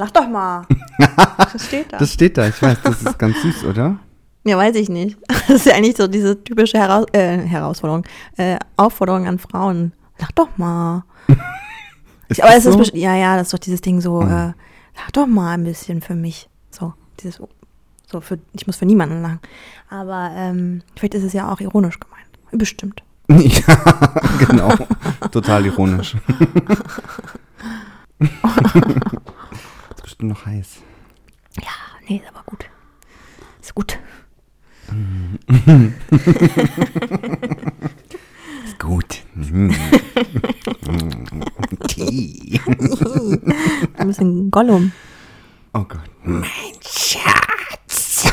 Lach doch mal. Das steht da. Das steht da, ich weiß, das ist ganz süß, oder? ja, weiß ich nicht. Das ist ja eigentlich so diese typische Heraus äh, Herausforderung, äh, Aufforderung an Frauen. Lach doch mal. Ist Aber es ist so? best- ja, ja, das ist doch dieses Ding so, äh, lach doch mal ein bisschen für mich. So, dieses, so für, ich muss für niemanden lachen. Aber ähm, vielleicht ist es ja auch ironisch gemeint. Bestimmt. Ja, genau. Total ironisch. Bestimmt noch heiß. Ja, nee, ist aber gut. Ist gut. Ist gut. Tee. Ein bisschen Gollum. Oh Gott. Mein Schatz.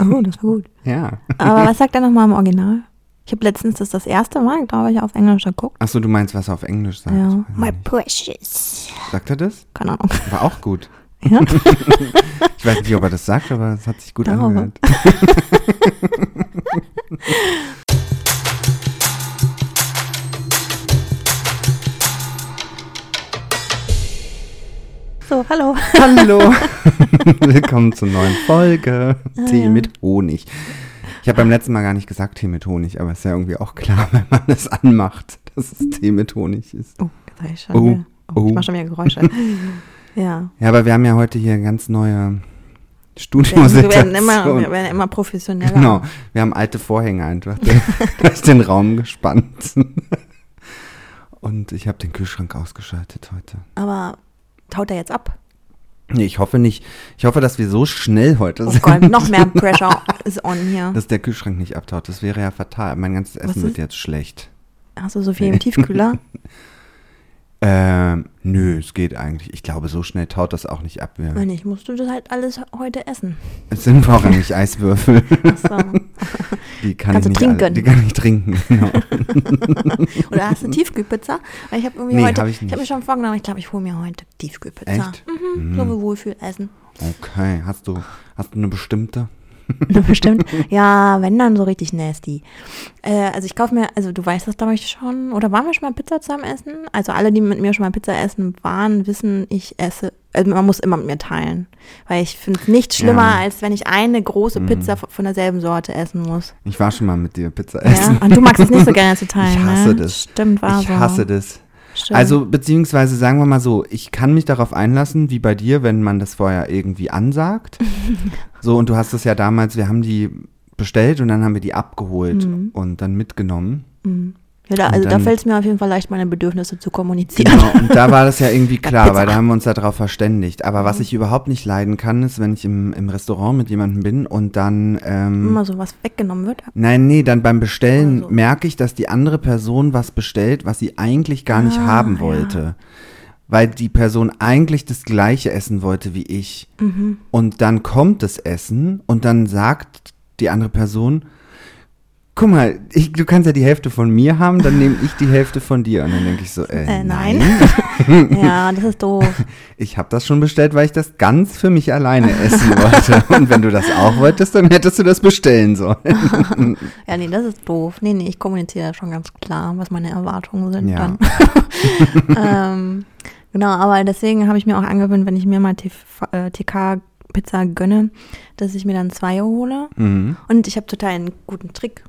Oh, das war gut. Ja. Aber was sagt er nochmal im Original? Ich habe letztens das das erste Mal, glaube ich, auf Englisch geguckt. Achso, du meinst, was er auf Englisch sagt. Ja. My precious. Sagt er das? Keine Ahnung. War auch gut. Ja? Ich weiß nicht, ob er das sagt, aber es hat sich gut Darauf. angehört. So, hallo. Hallo. Willkommen zur neuen Folge. Ah, Tee mit Honig. Ich habe beim letzten Mal gar nicht gesagt Tee mit Honig, aber ist ja irgendwie auch klar, wenn man es anmacht, dass es Tee mit Honig ist. Oh, jetzt ich schon Oh. Oh, oh. Ich mach schon wieder Geräusche. Ja. Ja, aber wir haben ja heute hier ganz neue Studiosituationen. wir, werden immer, wir werden immer professioneller. Genau, wir haben alte Vorhänge einfach durch, den Raum gespannt. Und ich habe den Kühlschrank ausgeschaltet heute. Aber taut er jetzt ab? Nee, ich hoffe nicht. Ich hoffe, dass wir so schnell heute Oh sind, Gott, noch mehr Pressure is on hier. dass der Kühlschrank nicht abtaut. Das wäre ja fatal. Mein ganzes Essen wird jetzt schlecht. Hast du so viel im Tiefkühler? Nö, es geht eigentlich. Ich glaube, so schnell taut das auch nicht ab. Wir, Wenn nicht, musst du das halt alles heute essen. es sind vorrangig Eiswürfel. Achso. Die kann Kannst ich nicht alle, trinken. Die kann ich trinken, genau. Oder hast du Tiefkühlpizza? Weil ich habe irgendwie Nee, heute, hab ich ich, habe mir schon vorgenommen, ich glaube, ich hole mir heute Tiefkühlpizza. Echt? Mhm, So wie Wohlfühlessen. Okay, hast du, hast du eine bestimmte? Bestimmt. Ja, wenn dann so richtig nasty. Äh, also ich kaufe mir, also du weißt das glaube ich schon, oder waren wir schon mal Pizza zusammen essen? Also alle, die mit mir schon mal Pizza essen waren, wissen, ich esse, also man muss immer mit mir teilen. Weil ich finde es nicht schlimmer, Ja. als wenn ich eine große Pizza von derselben Sorte essen muss. Ich war schon mal mit dir Pizza Ja? essen. Und du magst es nicht so gerne zu teilen, Ich hasse ne? das. Stimmt, war ich so. hasse das. Stimmt. Also, beziehungsweise sagen wir mal so, ich kann mich darauf einlassen, wie bei dir, wenn man das vorher irgendwie ansagt. so, und du hast es ja damals, wir haben die bestellt und dann haben wir die abgeholt und dann mitgenommen. ja, da, also da dann- fällt es mir auf jeden Fall leicht, meine Bedürfnisse zu kommunizieren. Genau, und da war das ja irgendwie klar, weil da haben wir uns ja drauf verständigt. Aber was ich überhaupt nicht leiden kann, ist, wenn ich im, im Restaurant mit jemandem bin und dann ähm, Immer so was weggenommen wird. Nein, nee, dann beim Bestellen Also. merke ich, dass die andere Person was bestellt, was sie eigentlich gar nicht Ah, haben ja. Weil die Person eigentlich das gleiche essen wollte wie ich. Mhm. Und dann kommt das Essen und dann sagt die andere Person, guck mal, ich, du kannst ja die Hälfte von mir haben, dann nehme ich die Hälfte von dir. Und dann denke ich so, äh, Äh, nein. nein. ja, das ist doof. Ich habe das schon bestellt, weil ich das ganz für mich alleine essen wollte. Und wenn du das auch wolltest, dann hättest du das bestellen sollen. Ja, nee, das ist doof. Nee, nee, ich kommuniziere schon ganz klar, was meine Erwartungen sind Ja. dann. ähm, genau, aber deswegen habe ich mir auch angewöhnt, wenn ich mir mal TV, äh, TK-Pizza gönne, dass ich mir dann zwei hole. Mhm. Und ich habe total einen guten Trick.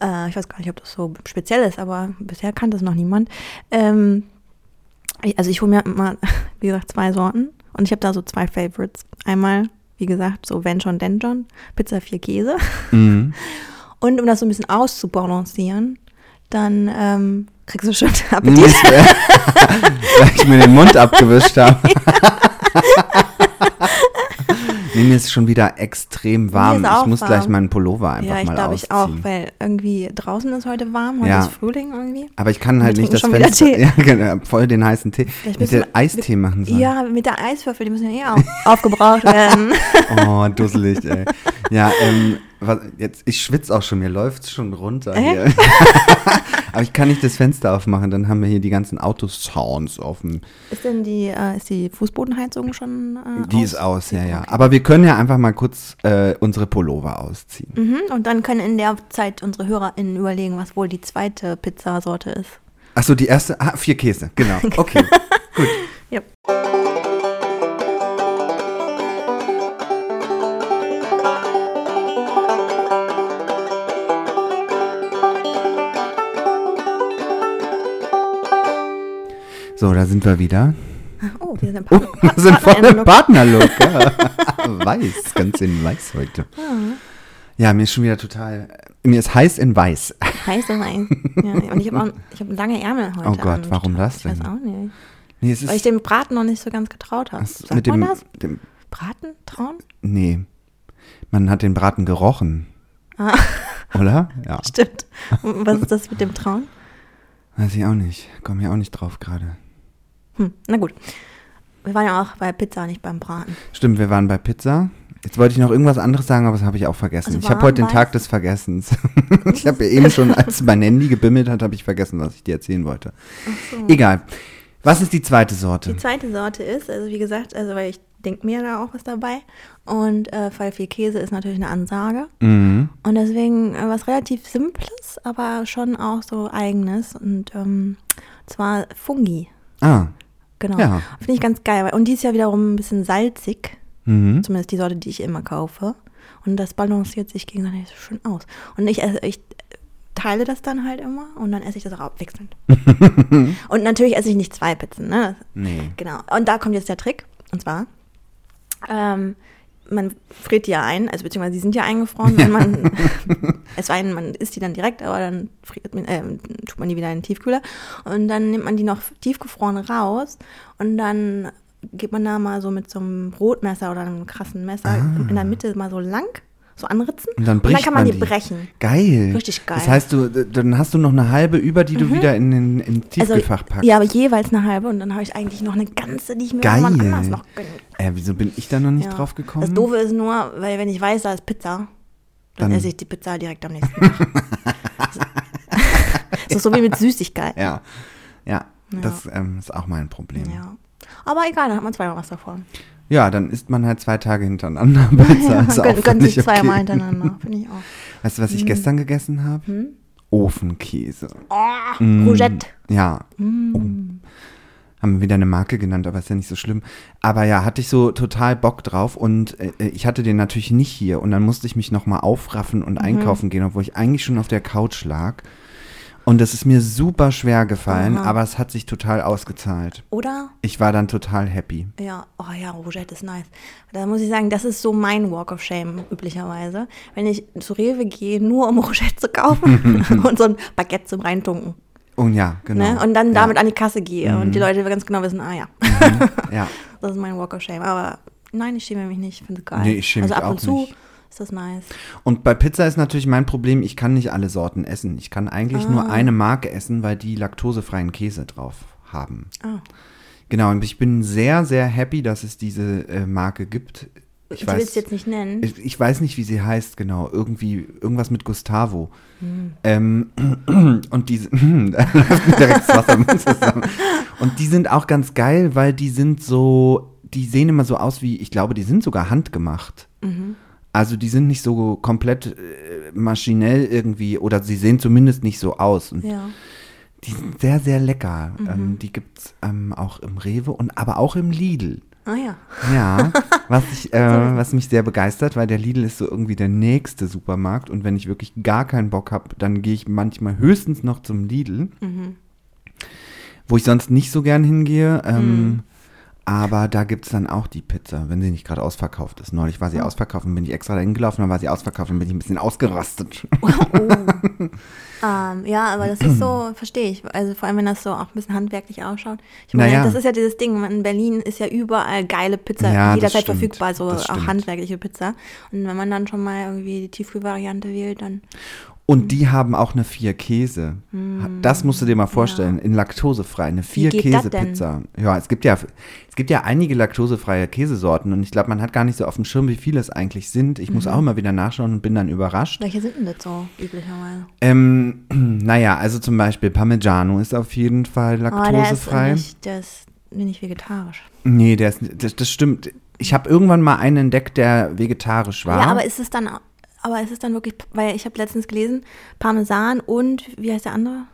Äh, ich weiß gar nicht, ob das so speziell ist, aber bisher kannte es noch niemand. Ähm, also ich hole mir immer, wie gesagt, zwei Sorten. Und ich habe da so zwei Favorites. Einmal, wie gesagt, so wenn schon, denn schon, Pizza vier Käse. Mhm. Und um das so ein bisschen auszubalancieren, dann ähm, kriegst du schon Appetit. es wär- Weil ich mir den Mund abgewischt habe. nee, mir ist schon wieder extrem warm. Ich muss warm. gleich meinen Pullover einfach Ja, ich mal glaube ausziehen. ich auch, weil irgendwie draußen ist heute warm, heute Ja. ist Frühling irgendwie. Aber ich kann halt nicht das Fenster. Tee. Ja, genau, voll den heißen Tee. Vielleicht Ich hätte wir- Eistee machen sollen. Ja, mit der Eiswürfel, die müssen ja eh au- aufgebraucht werden. Oh, dusselig, ey. Ja, ähm, was, jetzt, ich schwitze auch schon, mir läuft schon runter Äh? hier. Aber ich kann nicht das Fenster aufmachen, dann haben wir hier die ganzen Autosounds dem. Ist denn die, äh, ist die Fußbodenheizung schon äh, Die ist aus, ja, ja. Aber wir können ja einfach mal kurz äh, unsere Pullover ausziehen. Mhm, und dann können in der Zeit unsere HörerInnen überlegen, was wohl die zweite Pizzasorte ist. Achso, die erste, ah, vier Käse, genau. Okay, gut. Ja. So, da sind wir wieder. Oh, wir sind, im Oh, Partner- wir sind voll im Partnerlook. Ja. weiß, ganz in weiß heute. Ja, mir ist schon wieder total. Mir ist heiß in weiß. Heiß und weiß. Ja, und ich habe hab lange Ärmel heute. Oh Gott, an. warum das Ich weiß denn? auch nicht. Nee. Weil ich dem Braten noch nicht so ganz getraut habe. das- Sagt mit dem, man das? dem. Braten? Trauen? Nee. Man hat den Braten gerochen. Ah. Oder? Ja. Stimmt. Und was ist das mit dem Trauen? Weiß ich auch nicht. Komme ich auch nicht drauf gerade. Hm, na gut. Wir waren ja auch bei Pizza, nicht beim Braten. Stimmt, wir waren bei Pizza. Jetzt wollte ich noch irgendwas anderes sagen, aber das habe ich auch vergessen. Also ich habe heute den? Tag des Vergessens. ich habe ja eben schon, als mein Handy gebimmelt hat, habe ich vergessen, was ich dir erzählen wollte. Egal. Was ist die zweite Sorte? Die zweite Sorte ist, also wie gesagt, also weil ich denke mir da auch was dabei. Und äh, Fall viel Käse ist natürlich eine Ansage. Mhm. Und deswegen äh, was relativ Simples, aber schon auch so eigenes. Und ähm, zwar Fungi. Ah. Genau. Ja. Finde ich ganz geil. Und die ist ja wiederum ein bisschen salzig. Mhm. Zumindest die Sorte, die ich immer kaufe. Und das balanciert sich gegenseitig so schön aus. Und ich, esse- ich teile das dann halt immer und dann esse ich das auch abwechselnd. und natürlich esse ich nicht zwei Pizzen, ne? Nee. Genau. Und da kommt jetzt der Trick. Und zwar, ähm, man friert die ja ein, also beziehungsweise die sind ja eingefroren, wenn man, es sei denn, man isst die dann direkt, aber dann friert man, äh, tut man die wieder in den Tiefkühler. Und dann nimmt man die noch tiefgefroren raus und dann geht man da mal so mit so einem Brotmesser oder einem krassen Messer in der Mitte mal so lang, so anritzen. Und dann bricht kann man, man die brechen. Geil. Richtig geil. Mhm. Das heißt, du, dann hast du noch eine halbe über, die du wieder in den in Tiefkühlfach packst. Also, Ja, aber jeweils eine halbe und dann habe ich eigentlich noch eine ganze, die ich mir Geil. anders noch gönne. Äh, wieso bin ich da noch nicht Ja. drauf gekommen? Das Doofe ist nur, weil wenn ich weiß, da ist Pizza, dann, Dann- esse ich die Pizza direkt am nächsten Tag. das ist so wie mit Süßigkeiten. ja. Ja, Ja. das ähm, ist auch mein Problem. Ja. Aber egal, dann hat man zweimal was davon. Dann isst man halt zwei Tage hintereinander Pizza. Ja, ist auch gönnt sich völlig okay. zweimal hintereinander, finde ich auch. Weißt du, was ich gestern gegessen habe? Hm? Ofenkäse. Oh, Mm. Rougette. Ja, Mm. haben wir wieder eine Marke genannt, aber ist ja nicht so schlimm. Aber ja, hatte ich so total Bock drauf und äh, ich hatte den natürlich nicht hier und dann musste ich mich nochmal aufraffen und Mhm. einkaufen gehen, obwohl ich eigentlich schon auf der Couch lag. Und das ist mir super schwer gefallen, Aha. aber es hat sich total ausgezahlt. Oder? Ich war dann total happy. Ja, oh ja, Rougette ist nice. Da muss ich sagen, das ist so mein Walk of Shame üblicherweise. Wenn ich zu Rewe gehe, nur um Rougette zu kaufen und so ein Baguette zum Reintunken. Und ja, genau. Ne? Und dann ja. Mhm. damit an die Kasse gehe und die Leute ganz genau wissen, ah ja, Ja, das ist mein Walk of Shame. Aber nein, ich schäme mich nicht, ich finde es geil. Nee, ich schäme also mich ab und auch zu nicht. Ist das nice. und bei Pizza ist natürlich mein Problem, ich kann nicht alle Sorten essen. Ich kann eigentlich Ah. nur eine Marke essen, weil die laktosefreien Käse drauf haben. Ah. Genau, und ich bin sehr, sehr happy, dass es diese äh, Marke gibt. Ich will weiß, es jetzt nicht nennen. ich, ich weiß nicht, wie sie heißt, genau. Irgendwie, irgendwas mit Gustavo. Hm. Ähm, und zusammen. Und die sind auch ganz geil, weil die sind so, die sehen immer so aus wie, ich glaube, die sind sogar handgemacht. Mhm. Also die sind nicht so komplett äh, maschinell irgendwie, oder sie sehen zumindest nicht so aus. Und ja. die sind sehr, sehr lecker. Mhm. Ähm, die gibt es ähm, auch im Rewe und aber auch im Lidl. Ah ja. Ja, was, ich, äh, was mich sehr begeistert, weil der Lidl ist so irgendwie der nächste Supermarkt und wenn ich wirklich gar keinen Bock habe, dann gehe ich manchmal höchstens noch zum Lidl, Mhm. wo ich sonst nicht so gern hingehe. Ähm, Mhm. Aber da gibt es dann auch die Pizza, wenn sie nicht gerade ausverkauft ist. Neulich war sie Oh. ausverkauft und bin ich extra dahin gelaufen, dann war sie ausverkauft und bin ich ein bisschen ausgerastet. Oh. ähm, ja, aber das ist so, verstehe ich. Also vor allem, wenn das so auch ein bisschen handwerklich ausschaut. Ich meine, Naja. das ist ja dieses Ding, in Berlin ist ja überall geile Pizza, Ja, jederzeit verfügbar, so auch handwerkliche Pizza. Und wenn man dann schon mal irgendwie die Tiefkühlvariante wählt, dann Und die haben auch eine vier Käse. Das musst du dir mal vorstellen, in laktosefrei, eine vier Käse? Pizza. Ja, es gibt ja es gibt ja einige laktosefreie Käsesorten und ich glaube, man hat gar nicht so auf dem Schirm, wie viele es eigentlich sind. Ich Mhm. muss auch immer wieder nachschauen und bin dann überrascht. welche sind denn das so üblicherweise? Ähm, naja, also zum Beispiel Parmigiano ist auf jeden Fall Oh, der ist laktosefrei. nicht, der ist nicht vegetarisch. nee, der ist, das, das stimmt. Ich habe irgendwann mal einen entdeckt, der vegetarisch war. Ja, aber ist es dann, aber ist es dann wirklich, weil ich habe letztens gelesen, Parmesan und, wie heißt der andere?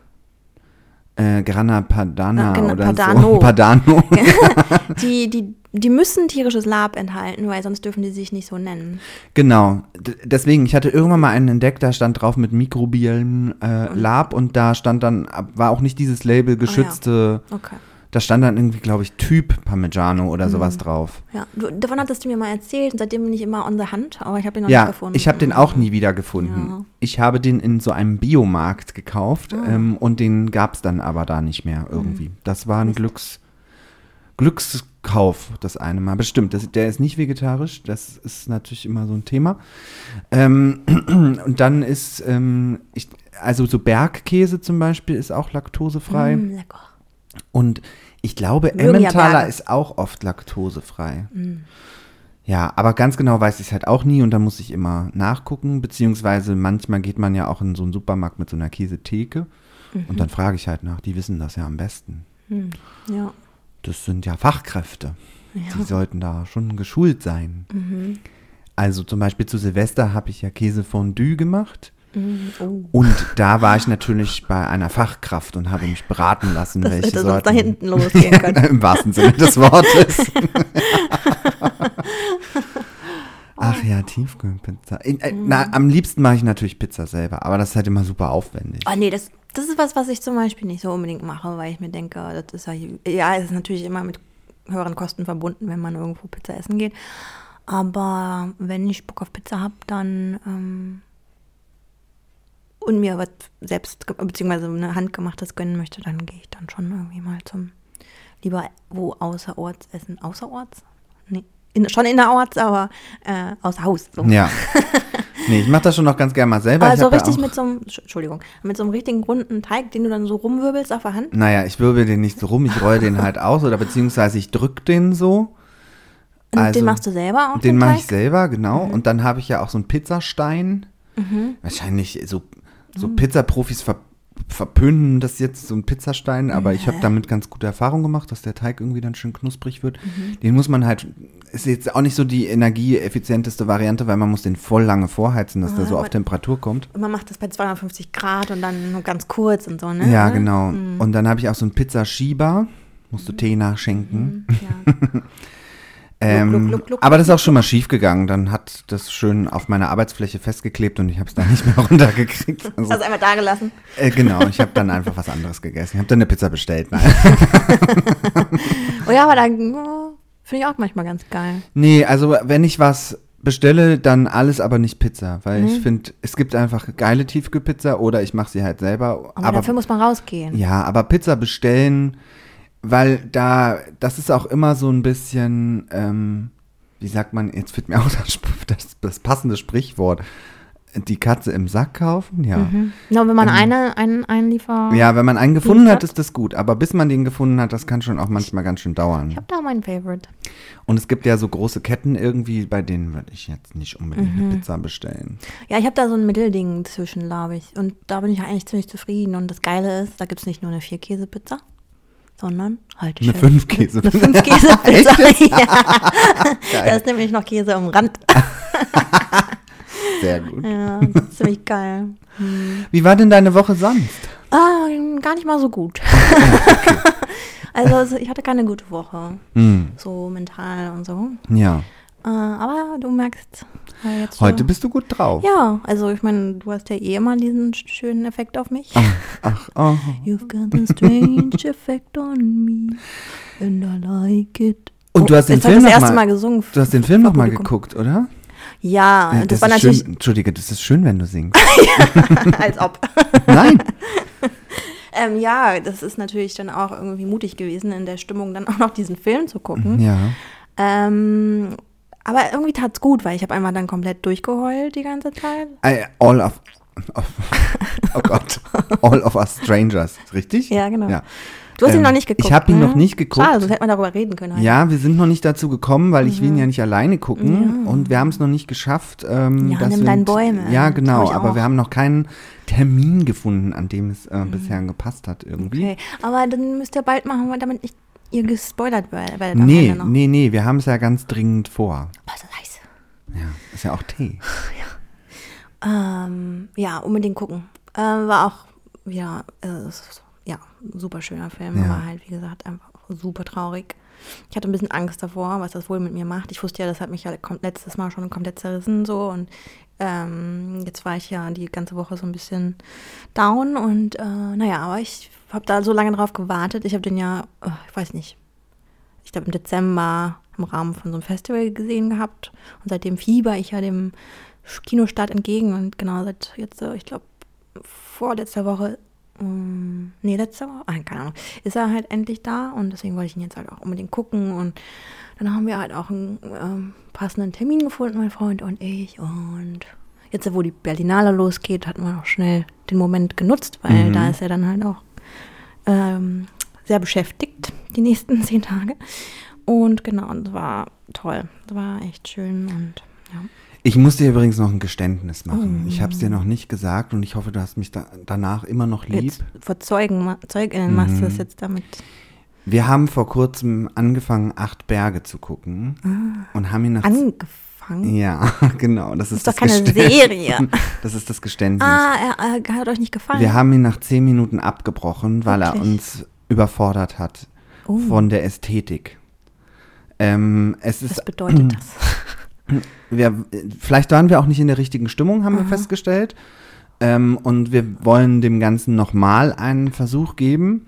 äh, Grana Padana Ah, genau, oder Padano. so. Padano. Die, die, die müssen tierisches Lab enthalten, weil sonst dürfen die sich nicht so nennen. Genau. D deswegen, ich hatte irgendwann mal einen entdeckt, da stand drauf mit mikrobiellem äh, Lab und da stand dann, war auch nicht dieses Label geschützte Okay. Da stand dann irgendwie, glaube ich, Typ Parmigiano oder sowas drauf. Ja, du, davon hattest du mir mal erzählt und seitdem bin ich immer on the Hand, aber ich habe den noch Ja, nicht gefunden. ich habe den auch nie wieder gefunden. Ja. Ich habe den in so einem Biomarkt gekauft Ah. ähm, und den gab es dann aber da nicht mehr irgendwie. Mhm. Das war ein Glücks, Glückskauf, das eine Mal. Bestimmt, das, der ist nicht vegetarisch, das ist natürlich immer so ein Thema. Ähm, und dann ist, ähm, ich, also so Bergkäse zum Beispiel ist auch laktosefrei. Mm, lecker. Und ich glaube, ja Emmentaler Berge. ist auch oft laktosefrei. Mm. Ja, aber ganz genau weiß ich es halt auch nie und dann muss ich immer nachgucken, beziehungsweise manchmal geht man ja auch in so einen Supermarkt mit so einer Käsetheke Mhm. und dann frage ich halt nach, die wissen das ja am besten. Ja. Das sind ja Fachkräfte. Die sollten da schon geschult sein. Mhm. Also zum Beispiel zu Silvester habe ich ja Käsefondue gemacht. Mm, oh. Und da war ich natürlich bei einer Fachkraft und habe mich beraten lassen, Das welche hätte Sorten. da hinten losgehen können. Im wahrsten Sinne des Wortes. Ach ja, Tiefkühlpizza. Äh, Na, am liebsten mache ich natürlich Pizza selber, aber das ist halt immer super aufwendig. Oh nee, das, das ist was, was ich zum Beispiel nicht so unbedingt mache, weil ich mir denke, das ist ja, ja, es ist natürlich immer mit höheren Kosten verbunden, wenn man irgendwo Pizza essen geht. Aber wenn ich Bock auf Pizza habe, dann ähm, und mir was selbst, beziehungsweise eine handgemachtes gönnen möchte, dann gehe ich dann schon irgendwie mal zum, lieber wo außerorts essen. Außerorts? Nee, in, schon innerorts, aber äh, außer Haus. So. Ja. Nee, ich mache das schon noch ganz gerne mal selber. Also ja richtig mit so einem, Entschuldigung, mit so einem richtigen runden Teig, den du dann so rumwirbelst auf der Hand. Naja, ich wirbel den nicht so rum, ich roll den halt aus oder beziehungsweise ich drück den so. Und Also, den machst du selber auch? Den mache ich selber, genau. Mhm. Und dann habe ich ja auch so einen Pizzastein. Wahrscheinlich so, so Pizzaprofis ver verpönen das jetzt, so ein Pizzastein, aber ich habe damit ganz gute Erfahrung gemacht, dass der Teig irgendwie dann schön knusprig wird. Mhm. Den muss man halt, ist jetzt auch nicht so die energieeffizienteste Variante, weil man muss den voll lange vorheizen, dass der so aber- auf Temperatur kommt. Man macht das bei 250 Grad und dann nur ganz kurz und so, ne? Ja, genau. Und dann habe ich auch so einen Pizzaschieber, musst du Tee nachschenken. Ja. Ähm, gluck, gluck, gluck. aber das ist auch schon mal schief gegangen. Dann hat das schön auf meiner Arbeitsfläche festgeklebt und ich habe es dann nicht mehr runtergekriegt. Also, Hast du einfach da gelassen? äh, genau, ich habe dann einfach was anderes gegessen. Ich habe dann eine Pizza bestellt. Nein. Oh ja, aber dann oh, finde ich auch manchmal ganz geil. Nee, also wenn ich was bestelle, dann alles, aber nicht Pizza. Weil Mhm. ich finde, es gibt einfach geile Tiefkühlpizza oder ich mache sie halt selber. Aber, dafür muss man rausgehen. Ja, aber Pizza bestellen, weil da, das ist auch immer so ein bisschen, ähm, wie sagt man, jetzt fällt mir auch das, das, das passende Sprichwort, die Katze im Sack kaufen, ja. Nur wenn man eine, einen einliefer. Ähm, Ja, wenn man einen gefunden hat, ist das gut. Aber bis man den gefunden hat, das kann schon auch manchmal ganz schön Ich dauern. habe da meinen Favorite. Und es gibt ja so große Ketten irgendwie, bei denen würde ich jetzt nicht unbedingt Mhm. eine Pizza bestellen. Ja, ich habe da so ein Mittelding zwischen, glaube ich. Und da bin ich eigentlich ziemlich zufrieden. Und das Geile ist, da gibt es nicht nur eine Vier-Käse-Pizza, sondern halt Eine fest. Fünf-Käse. Eine Fünf-Käse-Pizza. Echt jetzt? ja. Da ist nämlich noch Käse am Rand. Sehr gut. Ja, ziemlich geil. Wie war denn deine Woche sonst? Ah, gar nicht mal so gut. also, also ich hatte keine gute Woche. Hm, So mental und so. ja. Äh, aber du merkst äh, jetzt. so- Heute bist du gut drauf. Ja, also ich meine, du hast ja eh immer diesen sch- schönen Effekt auf mich. Ach, oh. You've got a strange effect on me and I like it. Und du hast den jetzt hab Film das erste mal- mal gesungen. Du hast den Film vor noch mal Publikum. geguckt, oder? Ja, Ja, das, war ist natürlich Schön, Entschuldige, das ist schön, wenn du singst. als ob. Nein. ähm, ja, das ist natürlich dann auch irgendwie mutig gewesen, in der Stimmung dann auch noch diesen Film zu gucken. Ja. Ähm, aber irgendwie tat's gut, weil ich habe einmal dann komplett durchgeheult die ganze Zeit. I, all of, of. Oh Gott. All of us strangers. Richtig? Ja, genau. Ja. Du hast ihn Ähm, noch nicht geguckt. ich hab ihn ne? noch nicht geguckt. Schade, sonst hätte man darüber reden können. heute. Ja, wir sind noch nicht dazu gekommen, weil ich will ihn ja nicht alleine gucken und wir haben es noch nicht geschafft. Ähm, Ja, dass nimm deinen Bäume. Ja, genau, ich aber wir haben noch keinen Termin gefunden, an dem es äh, bisher gepasst hat irgendwie. Okay, aber dann müsst ihr bald machen, weil damit nicht ihr gespoilert werdet. Nee, noch. nee, nee, wir haben es ja ganz dringend vor. Was ist das heiß? Ja, ist ja auch Tee. Ähm, ja, unbedingt gucken. Ähm, war auch, ja, äh, es ist- ja, super schöner Film, Ja. aber halt, wie gesagt, einfach super traurig. Ich hatte ein bisschen Angst davor, was das wohl mit mir macht. Ich wusste ja, das hat mich ja letztes Mal schon komplett zerrissen so und ähm, jetzt war ich ja die ganze Woche so ein bisschen down und äh, naja, aber ich habe da so lange drauf gewartet. Ich habe den ja, oh, ich weiß nicht, ich glaube im Dezember im Rahmen von so einem Festival gesehen gehabt. Und seitdem fieber ich ja dem Kinostart entgegen. Und genau seit jetzt, ich glaube, vorletzter Woche ähm, nee, letzte Woche, ah, keine Ahnung, ist er halt endlich da. Und deswegen wollte ich ihn jetzt halt auch unbedingt gucken. Und dann haben wir halt auch einen ähm, passenden Termin gefunden, mein Freund und ich. Und jetzt, wo die Berlinale losgeht, hatten wir auch schnell den Moment genutzt, weil mhm. da ist er dann halt auch ähm, sehr beschäftigt, die nächsten zehn Tage und genau, das war toll, das war echt schön und ja. Ich muss dir übrigens noch ein Geständnis machen. Oh. Ich habe es dir noch nicht gesagt und ich hoffe, du hast mich da, danach immer noch lieb. Jetzt vor Zeugen, Zeuginnen mhm. machst du es jetzt damit. Wir haben vor kurzem angefangen, acht Berge zu gucken ah. und haben ihn nach angefangen. Ja, genau. Das ist, das ist doch keine Serie. Das ist das Geständnis. Ah, er, er, hat euch nicht gefallen. Wir haben ihn nach zehn Minuten abgebrochen, weil Wirklich? er uns überfordert hat oh. von der Ästhetik. Ähm, es Was bedeutet das? wir, vielleicht waren wir auch nicht in der richtigen Stimmung, haben Aha. wir festgestellt. Ähm, und wir wollen dem Ganzen nochmal einen Versuch geben.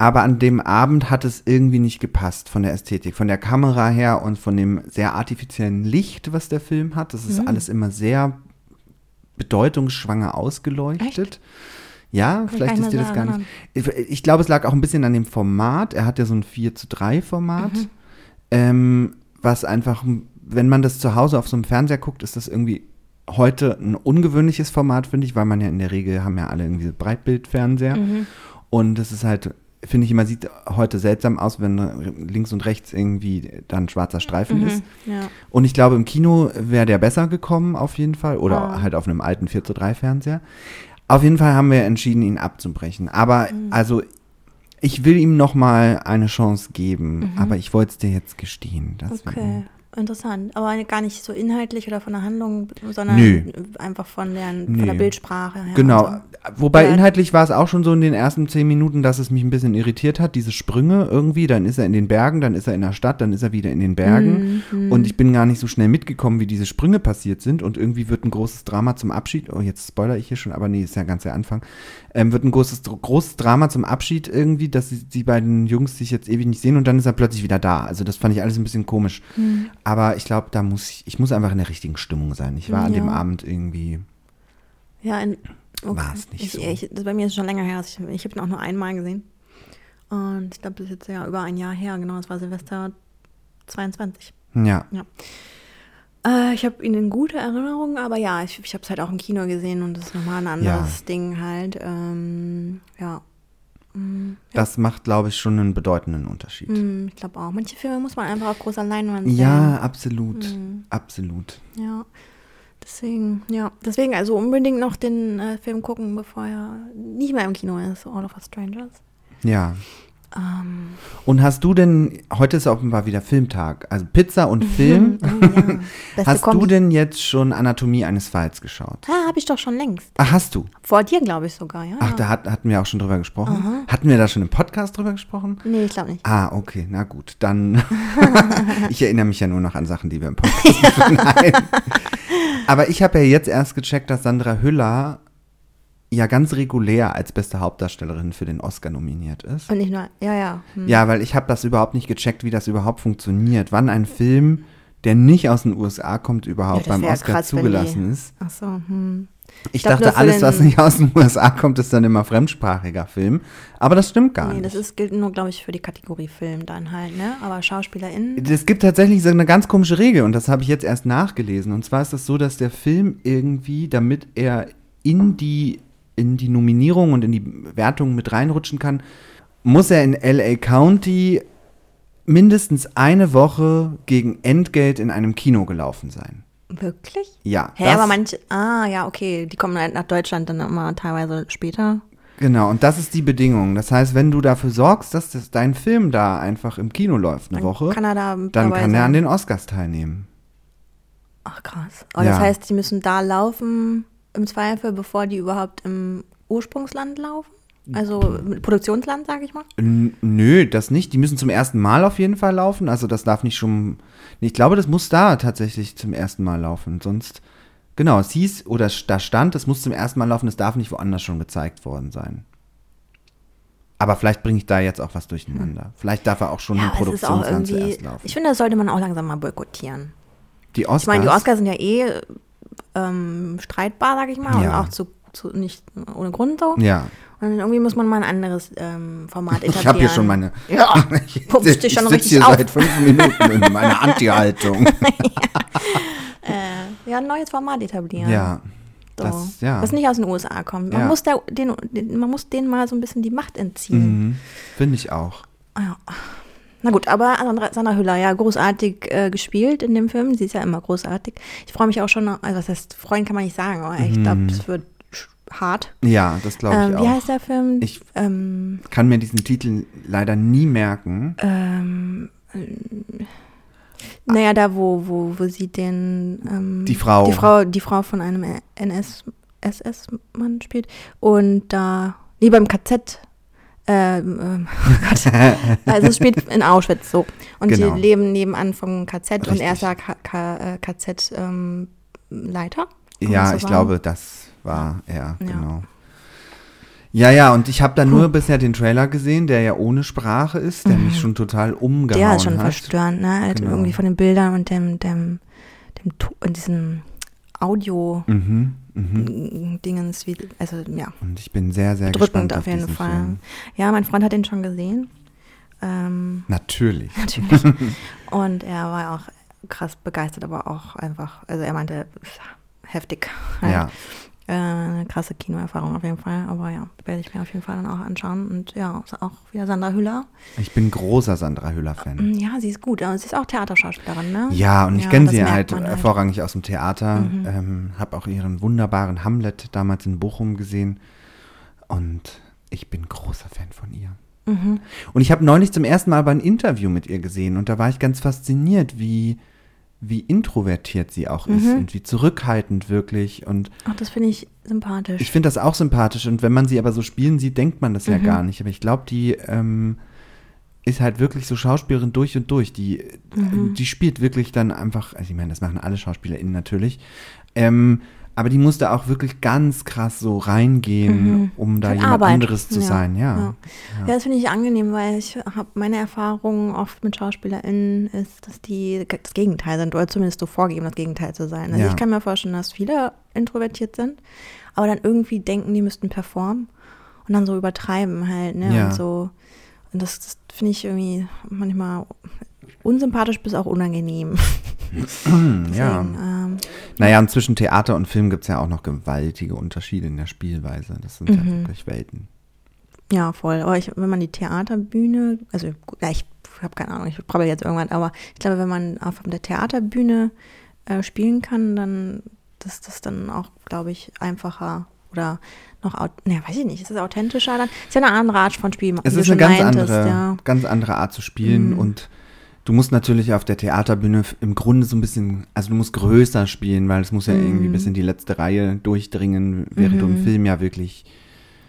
Aber an dem Abend hat es irgendwie nicht gepasst von der Ästhetik, von der Kamera her und von dem sehr artifiziellen Licht, was der Film hat. Das ist mhm. alles immer sehr bedeutungsschwanger ausgeleuchtet. Echt? Ja, vielleicht ist dir das gar nicht. Ich, ich, glaube, es lag auch ein bisschen an dem Format. Er hat ja so ein 4 zu 3 Format, mhm. ähm, was einfach wenn man das zu Hause auf so einem Fernseher guckt, ist das irgendwie heute ein ungewöhnliches Format, finde ich, weil man ja in der Regel haben ja alle irgendwie Breitbildfernseher. Mhm. Und das ist halt, finde ich immer, sieht heute seltsam aus, wenn links und rechts irgendwie dann schwarzer Streifen mhm, ist. Ja. Und ich glaube, im Kino wäre der besser gekommen, auf jeden Fall. Oder oh. halt auf einem alten 4 zu 3 Fernseher. Auf jeden Fall haben wir entschieden, ihn abzubrechen. Aber mhm. also ich will ihm noch mal eine Chance geben, mhm. aber ich wollte es dir jetzt gestehen. okay. Interessant, aber gar nicht so inhaltlich oder von der Handlung, sondern Nö. einfach von der, von der Bildsprache her. Genau, so. wobei ja. inhaltlich war es auch schon so in den ersten zehn Minuten, dass es mich ein bisschen irritiert hat, diese Sprünge irgendwie, dann ist er in den Bergen, dann ist er in der Stadt, dann ist er wieder in den Bergen mhm. und ich bin gar nicht so schnell mitgekommen, wie diese Sprünge passiert sind und irgendwie wird ein großes Drama zum Abschied, oh jetzt spoiler ich hier schon, aber nee, ist ja ganz der Anfang, ähm, wird ein großes, großes Drama zum Abschied irgendwie, dass die, die beiden Jungs sich jetzt ewig nicht sehen und dann ist er plötzlich wieder da, also das fand ich alles ein bisschen komisch. Mhm. Aber ich glaube, da muss ich, ich muss einfach in der richtigen Stimmung sein. Ich war ja. an dem Abend irgendwie. Ja, okay. war es nicht ich, so. Ich, das bei mir ist schon länger her. Ich, ich habe ihn auch nur einmal gesehen. Und ich glaube, das ist jetzt ja über ein Jahr her. Genau, das war Silvester 22. Ja. ja. Äh, ich habe ihn in gute Erinnerung, aber ja, ich, ich habe es halt auch im Kino gesehen und das ist nochmal ein anderes ja. Ding halt. Ähm, ja. Mhm, ja. Das macht, glaube ich, schon einen bedeutenden Unterschied. Mhm, ich glaube auch. Manche Filme muss man einfach auf großer Leinwand sehen. Ja, absolut. Mhm. Absolut. Ja. Deswegen, ja. Deswegen also unbedingt noch den äh, Film gucken, bevor er nicht mehr im Kino ist, All of Us Strangers. Ja. Ähm. Und hast du denn, heute ist offenbar wieder Filmtag, also Pizza und Film. oh, ja. hast du denn jetzt schon Anatomie eines Falls geschaut? Ja, habe ich doch schon längst. Ach, hast du? Vor dir, glaube ich sogar, ja. Ach, da hat, hatten wir auch schon drüber gesprochen. Aha. Hatten wir da schon im Podcast drüber gesprochen? Nee, ich glaube nicht. Ah, okay, na gut. Dann, ich erinnere mich ja nur noch an Sachen, die wir im Podcast Nein. Aber ich habe ja jetzt erst gecheckt, dass Sandra Hüller ja ganz regulär als beste Hauptdarstellerin für den Oscar nominiert ist. Und nicht nur, ja, ja. Hm. Ja, weil ich habe das überhaupt nicht gecheckt, wie das überhaupt funktioniert. Wann ein Film, der nicht aus den USA kommt, überhaupt ja, beim Oscar krass, zugelassen ist. Ach so, hm. Ich, ich dachte, alles, was nicht aus den USA kommt, ist dann immer fremdsprachiger Film. Aber das stimmt gar nee, nicht. Das ist, gilt nur, glaube ich, für die Kategorie Film dann halt, ne? Aber SchauspielerInnen. Es gibt tatsächlich so eine ganz komische Regel und das habe ich jetzt erst nachgelesen. Und zwar ist es das so, dass der Film irgendwie, damit er in die in die Nominierung und in die Wertung mit reinrutschen kann, muss er in LA County mindestens eine Woche gegen Entgelt in einem Kino gelaufen sein. Wirklich? Ja. Hä, aber manche, ah, ja, okay, die kommen halt nach Deutschland dann immer teilweise später. Genau, und das ist die Bedingung. Das heißt, wenn du dafür sorgst, dass das dein Film da einfach im Kino läuft eine dann Woche, kann da dann kann er an den Oscars teilnehmen. Ach krass. Aber ja. das heißt, die müssen da laufen im Zweifel, bevor die überhaupt im Ursprungsland laufen? Also Produktionsland, sage ich mal? nö, das nicht. Die müssen zum ersten Mal auf jeden Fall laufen. Also das darf nicht schon. Ich glaube, das muss da tatsächlich zum ersten Mal laufen. Sonst Genau, es hieß oder da stand, es muss zum ersten Mal laufen, es darf nicht woanders schon gezeigt worden sein. Aber vielleicht bringe ich da jetzt auch was durcheinander. Vielleicht darf er auch schon Ja, im Produktionsland zuerst laufen. Ich finde, das sollte man auch langsam mal boykottieren. die Oscars. Ich meine, die Oscars sind ja eh ähm, streitbar, sag ich mal, Ja. und auch zu, zu nicht ohne Grund so. Ja, Und irgendwie muss man mal ein anderes ähm, Format etablieren. ich habe hier schon meine. Ja, ich dich schon sitze richtig hier auf. seit fünf Minuten in meiner Anti-Haltung. Äh, ja, ein neues Format etablieren. ja. So. Das, ja. Was nicht aus den USA kommt. Man, Ja. muss der, den, den, man muss denen mal so ein bisschen die Macht entziehen. Mhm. Finde ich auch. Ja. Na gut, aber Sandra, Hüller, ja, großartig äh, gespielt in dem Film. Sie ist ja immer großartig. Ich freue mich auch schon, also was heißt, freuen kann man nicht sagen, aber ich glaube, es wird hart. Ja, das glaube Mhm. ich Ähm, auch. wie heißt der Film? Ich ähm, kann mir diesen Titel leider nie merken. ähm, äh, naja, da, wo, wo, wo sie den ähm, Die Frau. Die Frau, die Frau von einem NS, SS-Mann spielt. Und da, nee, beim KZ. Ähm, ähm, oh Gott. also es spielt in Auschwitz so. Und Genau. sie leben nebenan vom KZ und er Richtig. ist da K- K- äh, KZ-Leiter. Ja, ich glaube, das war er, Ja. genau. Ja, ja, und ich habe da nur bisher den Trailer gesehen, der ja ohne Sprache ist, der mich schon total umgehauen Mhm. Der ist schon hat. verstörend, ne? Halt Genau. Irgendwie von den Bildern und dem, dem, dem, und diesem Audio. Mhm, mhm. Dingens, wie, also ja, Und ich bin sehr, sehr drückend gespannt auf jeden Fall. Film. Ja, mein Freund hat den schon gesehen. Ähm, Natürlich. natürlich. Und er war auch krass begeistert, aber auch einfach, also er meinte, heftig. Halt. Ja, Äh, eine krasse Kinoerfahrung auf jeden Fall. Aber ja, werde ich mir auf jeden Fall dann auch anschauen. Und ja, auch wieder Sandra Hüller. ich bin großer Sandra Hüller-Fan. Mm, Ja, sie ist gut. Aber sie ist auch Theaterschauspielerin, ne? Ja, und ich Ja, kenne sie halt, halt. vorrangig aus dem Theater. Ähm, habe auch ihren wunderbaren Hamlet damals in Bochum gesehen. Und ich bin großer Fan von ihr. Mhm. Und ich habe neulich zum ersten Mal aber ein Interview mit ihr gesehen und da war ich ganz fasziniert, wie, wie introvertiert sie auch ist Mhm. und wie zurückhaltend wirklich. Und Ach, das finde ich sympathisch. ich finde das auch sympathisch. Und wenn man sie aber so spielen sieht, denkt man das ja Mhm. gar nicht. Aber ich glaube, die ähm, ist halt wirklich so Schauspielerin durch und durch. Die, Mhm. die spielt wirklich dann einfach, also ich meine, das machen alle SchauspielerInnen natürlich. Ähm, aber die musste auch wirklich ganz krass so reingehen, um da Halt jemand Arbeit. anderes zu Ja, sein. Ja. Ja, ja das finde ich angenehm, weil ich habe meine Erfahrung oft mit SchauspielerInnen ist, dass die das Gegenteil sind oder zumindest so vorgeben, das Gegenteil zu sein. Also ich kann mir vorstellen, dass viele introvertiert sind, aber dann irgendwie denken, die müssten performen und dann so übertreiben halt, ne? Und so. Und das, das finde ich irgendwie manchmal unsympathisch bis auch unangenehm. Hm, ja. Deswegen, ähm, Naja, und zwischen Theater und Film gibt es ja auch noch gewaltige Unterschiede in der Spielweise. Das sind ja Mhm. wirklich Welten. Ja, voll. Aber ich, wenn man die Theaterbühne, also ja, ich habe keine Ahnung, ich brabbel jetzt irgendwann, aber ich glaube, wenn man auf der Theaterbühne äh, spielen kann, dann ist das dann auch, glaube ich, einfacher oder noch, ne, weiß ich nicht, ist das authentischer dann? Ist ja eine andere Art von Spiel. Es ist eine ganz meintest, andere, Ja. ganz andere Art zu spielen Mhm. und du musst natürlich auf der Theaterbühne im Grunde so ein bisschen, also du musst größer spielen, weil es muss ja irgendwie Mhm. bis in die letzte Reihe durchdringen, während du im Film ja wirklich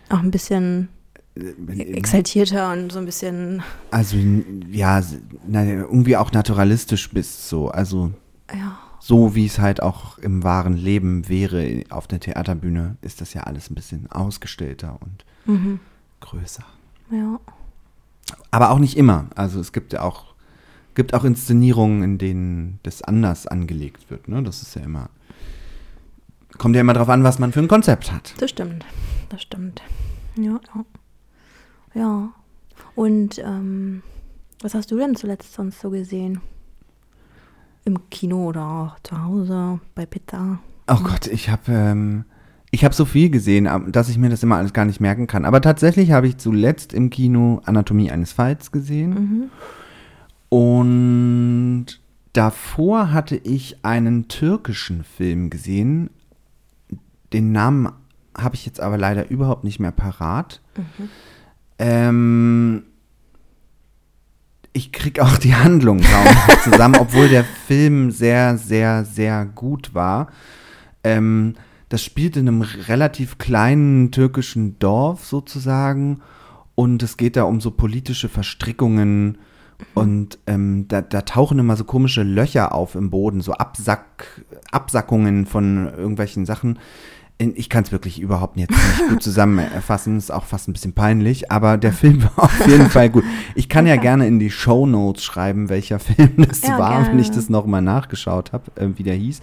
Auch ein bisschen äh, exaltierter und so ein bisschen, also ja, irgendwie auch naturalistisch bist so, also ja, so wie es halt auch im wahren Leben wäre auf der Theaterbühne, ist das ja alles ein bisschen ausgestellter und mhm. größer. ja. Aber auch nicht immer. Also es gibt ja auch, gibt auch Inszenierungen, in denen das anders angelegt wird. Ne? Das ist ja immer. Kommt ja immer drauf an, was man für ein Konzept hat. Das stimmt, das stimmt. Ja, ja. Ja. Und ähm, was hast du denn zuletzt sonst so gesehen? Im Kino oder auch zu Hause bei Pizza? Oh Gott, ich habe ähm, ich habe so viel gesehen, dass ich mir das immer alles gar nicht merken kann. Aber tatsächlich habe ich zuletzt im Kino Anatomie eines Falls gesehen. Mhm. Und davor hatte ich einen türkischen Film gesehen. Den Namen habe ich jetzt aber leider überhaupt nicht mehr parat. Ähm, ich krieg auch die Handlung kaum zusammen, obwohl der Film sehr, sehr, sehr gut war. Ähm, das spielt in einem relativ kleinen türkischen Dorf sozusagen und es geht da um so politische Verstrickungen Und ähm, da, da tauchen immer so komische Löcher auf im Boden, so Absack, Absackungen von irgendwelchen Sachen. Ich kann es wirklich überhaupt jetzt nicht gut zusammenfassen, ist auch fast ein bisschen peinlich, aber der Film war auf jeden Fall gut. Ich kann ja gerne in die Show Notes schreiben, welcher Film das Ja, war, wenn gerne. ich das nochmal nachgeschaut habe, äh, wie der hieß.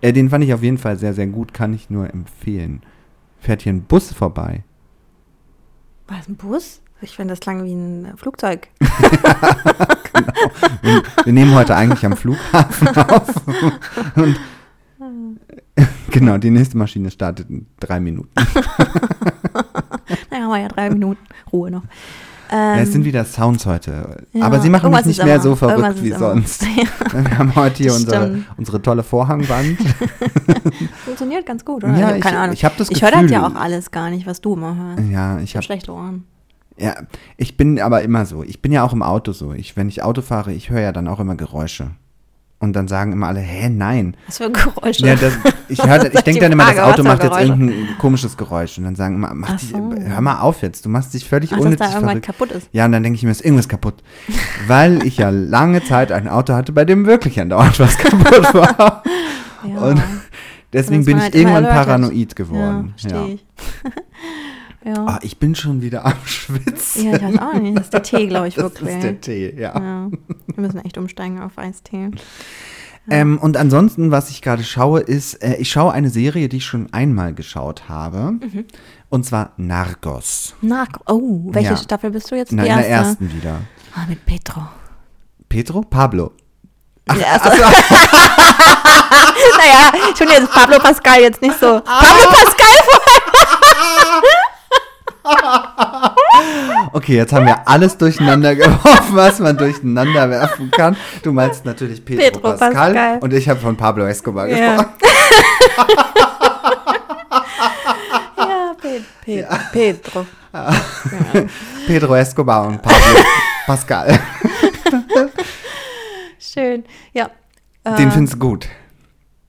Äh, den fand ich auf jeden Fall sehr, sehr gut, kann ich nur empfehlen. Fährt hier ein Bus vorbei. War das ein Bus? Ich finde, das klang wie ein Flugzeug. Wir, wir nehmen heute eigentlich am Flughafen auf. Und, genau, die nächste Maschine startet in drei Minuten. Naja, haben wir ja drei Minuten Ruhe noch. Ja, es Ähm, sind wieder Sounds heute. ja, Aber sie machen mich irgendwas nicht mehr immer. so verrückt wie sonst. Ja, Wir haben heute hier unsere, unsere tolle Vorhangwand. funktioniert ganz gut, oder? Ja, ich habe ich- keine Ahnung. ich hab das Ich höre das ja auch alles gar nicht, was du immer hörst. Ja, ich Ich habe habe schlechte Ohren. Ja, ich bin aber immer so. Ich bin ja auch im Auto so. Ich, wenn ich Auto fahre, ich höre ja dann auch immer Geräusche. Und dann sagen immer alle, hä, nein. Was für Geräusche. Ja, das, ich hör, ich denke dann immer, das Auto macht jetzt irgendein komisches Geräusch. Und dann sagen immer, mach Ach dich, so. hör mal auf jetzt, du machst dich völlig Ach, dass unnötig da irgendwas verrückt. kaputt ist. Ja, und dann denke ich mir, ist irgendwas kaputt. Weil ich ja lange Zeit ein Auto hatte, bei dem wirklich andauernd was kaputt war. Ja. Und deswegen bin ich halt irgendwann paranoid ja, geworden. verstehe Ja, ich. Ja. Ah, ich bin schon wieder am Schwitzen. ja, ich weiß auch nicht. Das ist der Tee, glaube ich, das wirklich. ist der Tee, ja. ja. Wir müssen echt umsteigen auf Eistee. Ähm, und ansonsten, was ich gerade schaue, ist, äh, ich schaue eine Serie, die ich schon einmal geschaut habe. Mhm. Und zwar Narcos. Na, oh, welche Ja. Staffel bist du jetzt? Na, in der ersten wieder. Ah, mit Petro. Pedro? Pablo. Die erste. naja, schon jetzt Pablo Pascal jetzt nicht so. Pablo Pascal Okay, jetzt haben wir alles durcheinander geworfen, was man durcheinander werfen kann. Du meinst natürlich Pedro, Pedro Pascal, Pascal. und ich habe von Pablo Escobar Ja. gesprochen. Ja, Pe Pe Pedro. Ja. Pedro Escobar und Pablo Pascal. Schön. Ja. Äh, Den findest du gut.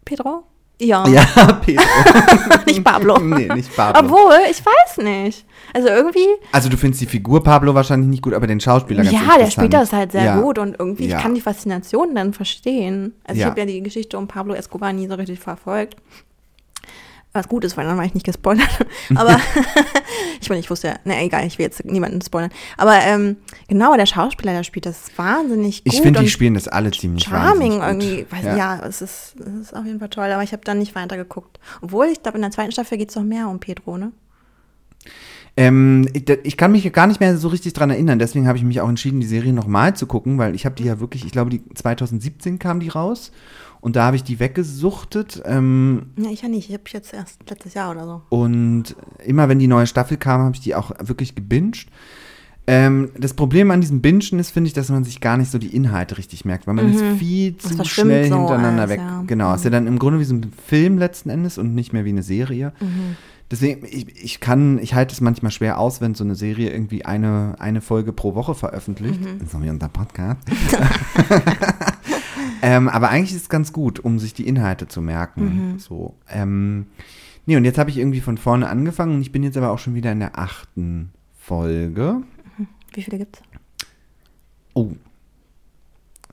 Pedro? Ja. Ja, Pedro. Nicht Pablo. nee, nicht Pablo. Obwohl, ich weiß nicht. Also irgendwie, Also du findest die Figur Pablo wahrscheinlich nicht gut, aber den Schauspieler ganz ja, der spielt das halt sehr Ja. gut und irgendwie, Ja. ich kann die Faszination dann verstehen. Also Ja. ich habe ja die Geschichte um Pablo Escobar nie so richtig verfolgt. Was gut ist, weil dann war ich nicht gespoilert. Aber ich meine, ich wusste ja, ne, egal, ich will jetzt niemanden spoilern. Aber ähm, genau, der Schauspieler, der spielt das wahnsinnig gut. Ich finde, die spielen das alle ziemlich charming irgendwie. Weiß, Ja. ja, es, ist, es ist auf jeden Fall toll, aber ich habe dann nicht weitergeguckt. Obwohl, ich glaube, in der zweiten Staffel geht es noch mehr um Pedro, ne? Ähm, ich, ich kann mich gar nicht mehr so richtig dran erinnern, deswegen habe ich mich auch entschieden, die Serie nochmal zu gucken, weil ich habe die ja wirklich, ich glaube, die 2017 kam die raus und da habe ich die weggesuchtet ähm, Ja, ich ja nicht. Ich habe jetzt erst letztes Jahr oder so. und immer wenn die neue Staffel kam, habe ich die auch wirklich gebinged. Ähm, das Problem an diesem Bingen ist, finde ich, dass man sich gar nicht so die Inhalte richtig merkt, weil man ist viel zu schnell so hintereinander alles, weg. ja. Genau, ist ja dann im Grunde wie so ein Film letzten Endes und nicht mehr wie eine Serie. Mhm. Deswegen, ich, ich kann, ich halte es manchmal schwer aus, wenn so eine Serie irgendwie eine, eine Folge pro Woche veröffentlicht. Mhm. So wie unser Podcast. ähm, aber eigentlich ist es ganz gut, um sich die Inhalte zu merken. Mhm. So. Ähm, nee, und jetzt habe ich irgendwie von vorne angefangen und ich bin jetzt aber auch schon wieder in der achten Folge. Wie viele gibt's? Oh.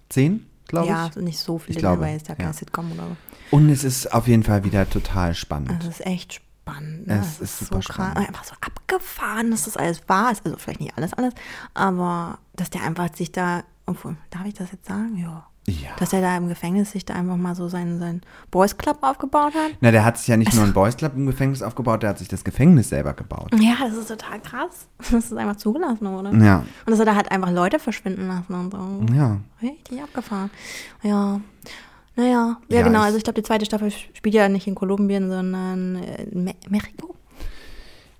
Zehn, glaube ja, ich. also nicht so viele, Ich glaube, weil es ja keine ja. Sitcom oder so. Und es ist auf jeden Fall wieder total spannend. Also es ist echt spannend. Ne? Es ist super so krass. spannend. Einfach so abgefahren, dass das alles wahr ist. Also vielleicht nicht alles, alles, aber dass der einfach sich da, obwohl, darf ich das jetzt sagen? Ja. Ja. Dass er da im Gefängnis sich da einfach mal so seinen, seinen Boys Club aufgebaut hat. Na, der hat sich ja nicht nur einen Boys Club im Gefängnis aufgebaut, der hat sich das Gefängnis selber gebaut. Ja, das ist total krass, dass es einfach zugelassen wurde. Ja, Und dass er da halt einfach Leute verschwinden lassen und so. ja. Richtig abgefahren. Ja. Naja, ja, Ja, genau. Also ich glaube, die zweite Staffel spielt ja nicht in Kolumbien, sondern in Me Mexiko.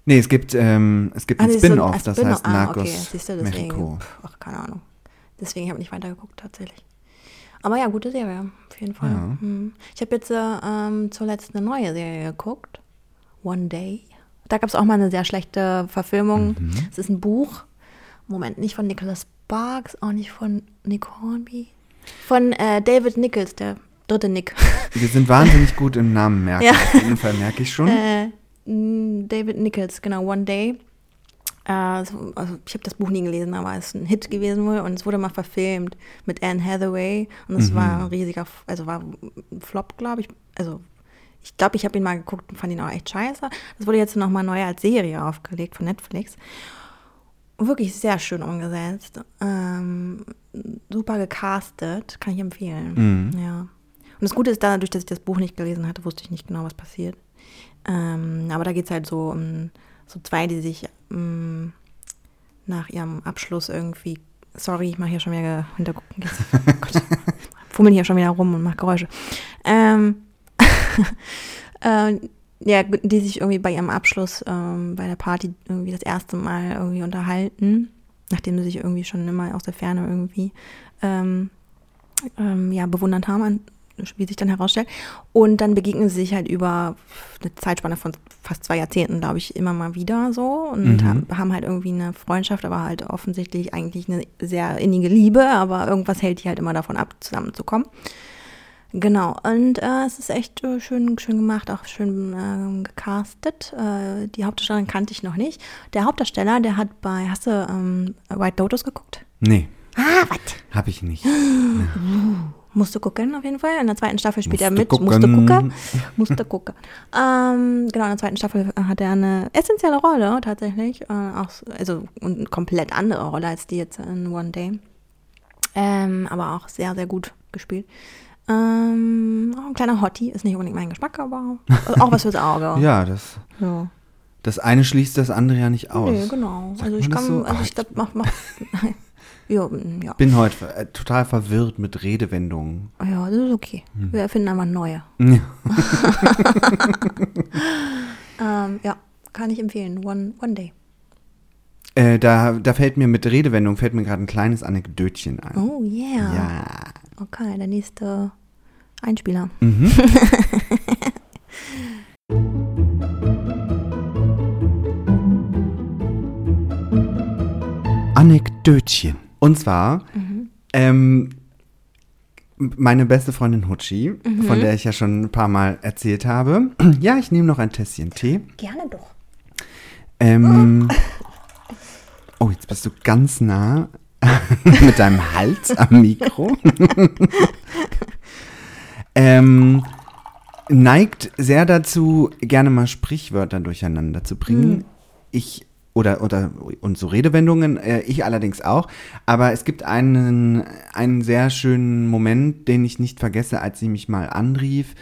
Nee, es gibt, ähm, es gibt Ah, ein ist so Spin-off, ein das Spin-off. heißt Ah, Narcos okay, siehst du, deswegen. Mexiko. Ach, keine Ahnung. Deswegen habe ich nicht weitergeguckt, tatsächlich. Aber ja, gute Serie, auf jeden Fall. Ja. Hm. Ich habe jetzt äh, ähm, zuletzt eine neue Serie geguckt. One Day. Da gab es auch mal eine sehr schlechte Verfilmung. Mhm. Es ist ein Buch. Moment, nicht von Nicholas Sparks, auch nicht von Nick Hornby. Von äh, David Nichols, der dritte Nick. Wir sind wahnsinnig gut im Namen merken. Ja. Auf jeden Fall merke ich schon. Äh, David Nichols, genau, One Day. Äh, so, also ich habe das Buch nie gelesen, aber es ist ein Hit gewesen wohl und es wurde mal verfilmt mit Anne Hathaway und es Mhm. war ein riesiger, also war ein Flop, glaube ich. Also ich glaube, ich habe ihn mal geguckt und fand ihn auch echt scheiße. Das wurde jetzt nochmal neu als Serie aufgelegt von Netflix. Wirklich sehr schön umgesetzt. Ähm, super gecastet, kann ich empfehlen. Mhm. Ja. Und das Gute ist, dadurch, dass ich das Buch nicht gelesen hatte, wusste ich nicht genau, was passiert. Ähm, aber da geht es halt so um so zwei, die sich ähm, nach ihrem Abschluss irgendwie. Sorry, ich mache hier schon wieder Hintergucken. Oh Gott, fummeln hier schon wieder rum und mache Geräusche. Ähm, äh, ja, die sich irgendwie bei ihrem Abschluss ähm, bei der Party irgendwie das erste Mal irgendwie unterhalten, nachdem sie sich irgendwie schon immer aus der Ferne irgendwie ähm, ähm, ja, bewundert haben, wie sich dann herausstellt. Und dann begegnen sie sich halt über eine Zeitspanne von fast zwei Jahrzehnten, glaube ich, immer mal wieder so und Mhm. haben, halt irgendwie eine Freundschaft, aber halt offensichtlich eigentlich eine sehr innige Liebe, aber irgendwas hält die halt immer davon ab, zusammenzukommen. Genau, und äh, es ist echt äh, schön, schön gemacht, auch schön ähm, gecastet. Äh, die Hauptdarstellerin kannte ich noch nicht. Der Hauptdarsteller, der hat bei, hast du ähm, White Lotus geguckt? Nee, Ah, was? habe ich nicht. Musst du gucken, auf jeden Fall. In der zweiten Staffel spielt er mit. gucken. Musste gucken. Musste gucken. ähm, genau, in der zweiten Staffel hat er eine essentielle Rolle, tatsächlich. Äh, auch, so- also eine komplett andere Rolle als die jetzt in One Day. Ähm, aber auch sehr, sehr gut gespielt. Ähm, auch ein kleiner Hottie, ist nicht unbedingt mein Geschmack, aber auch was fürs Auge. Ja, das, Ja. das eine schließt das andere ja nicht aus. Nee, genau. Sagt Also ich das kann, so? also Ah, ich glaub, mach, mach. ja, mm, ja. bin heute äh, total verwirrt mit Redewendungen. ja, das ist okay. Wir erfinden einfach neue. Ja. Ähm, ja, kann ich empfehlen. One, one Day. Äh, da, da fällt mir mit Redewendung fällt mir gerade ein kleines Anekdötchen ein. Oh yeah. Ja. Okay, der nächste Einspieler. Mhm. Anekdötchen. Und zwar, ähm, meine beste Freundin Hutschi, von der ich ja schon ein paar Mal erzählt habe. Ja, ich nehme noch ein Tässchen Tee. Gerne doch. Ähm, oh, jetzt bist du ganz nah mit deinem Hals am Mikro. ähm, neigt sehr dazu, gerne mal Sprichwörter durcheinander zu bringen. Ich oder, oder und so Redewendungen, äh, ich allerdings auch. Aber es gibt einen, einen sehr schönen Moment, den ich nicht vergesse, als sie mich mal anrief.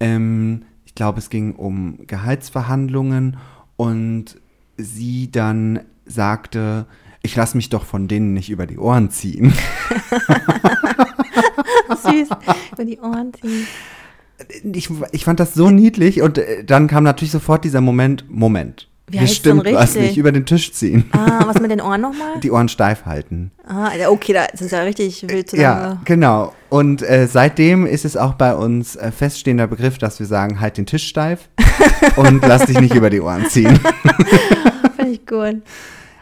Ähm, ich glaube, es ging um Gehaltsverhandlungen und sie dann sagte, ich lasse mich doch von denen nicht über die Ohren ziehen. Süß. Über die Ohren ziehen. Ich, ich fand das so niedlich und äh, dann kam natürlich sofort dieser Moment, Moment. Wie Hier heißt denn stimmt was richtig? nicht, über den Tisch ziehen. Ah, was mit den Ohren nochmal? Die Ohren steif halten. Ah, ja, okay, da ist es ja richtig wild Ja, zusammen. genau. Und äh, seitdem ist es auch bei uns äh, feststehender Begriff, dass wir sagen, halt den Tisch steif und lass dich nicht über die Ohren ziehen. Finde ich gut.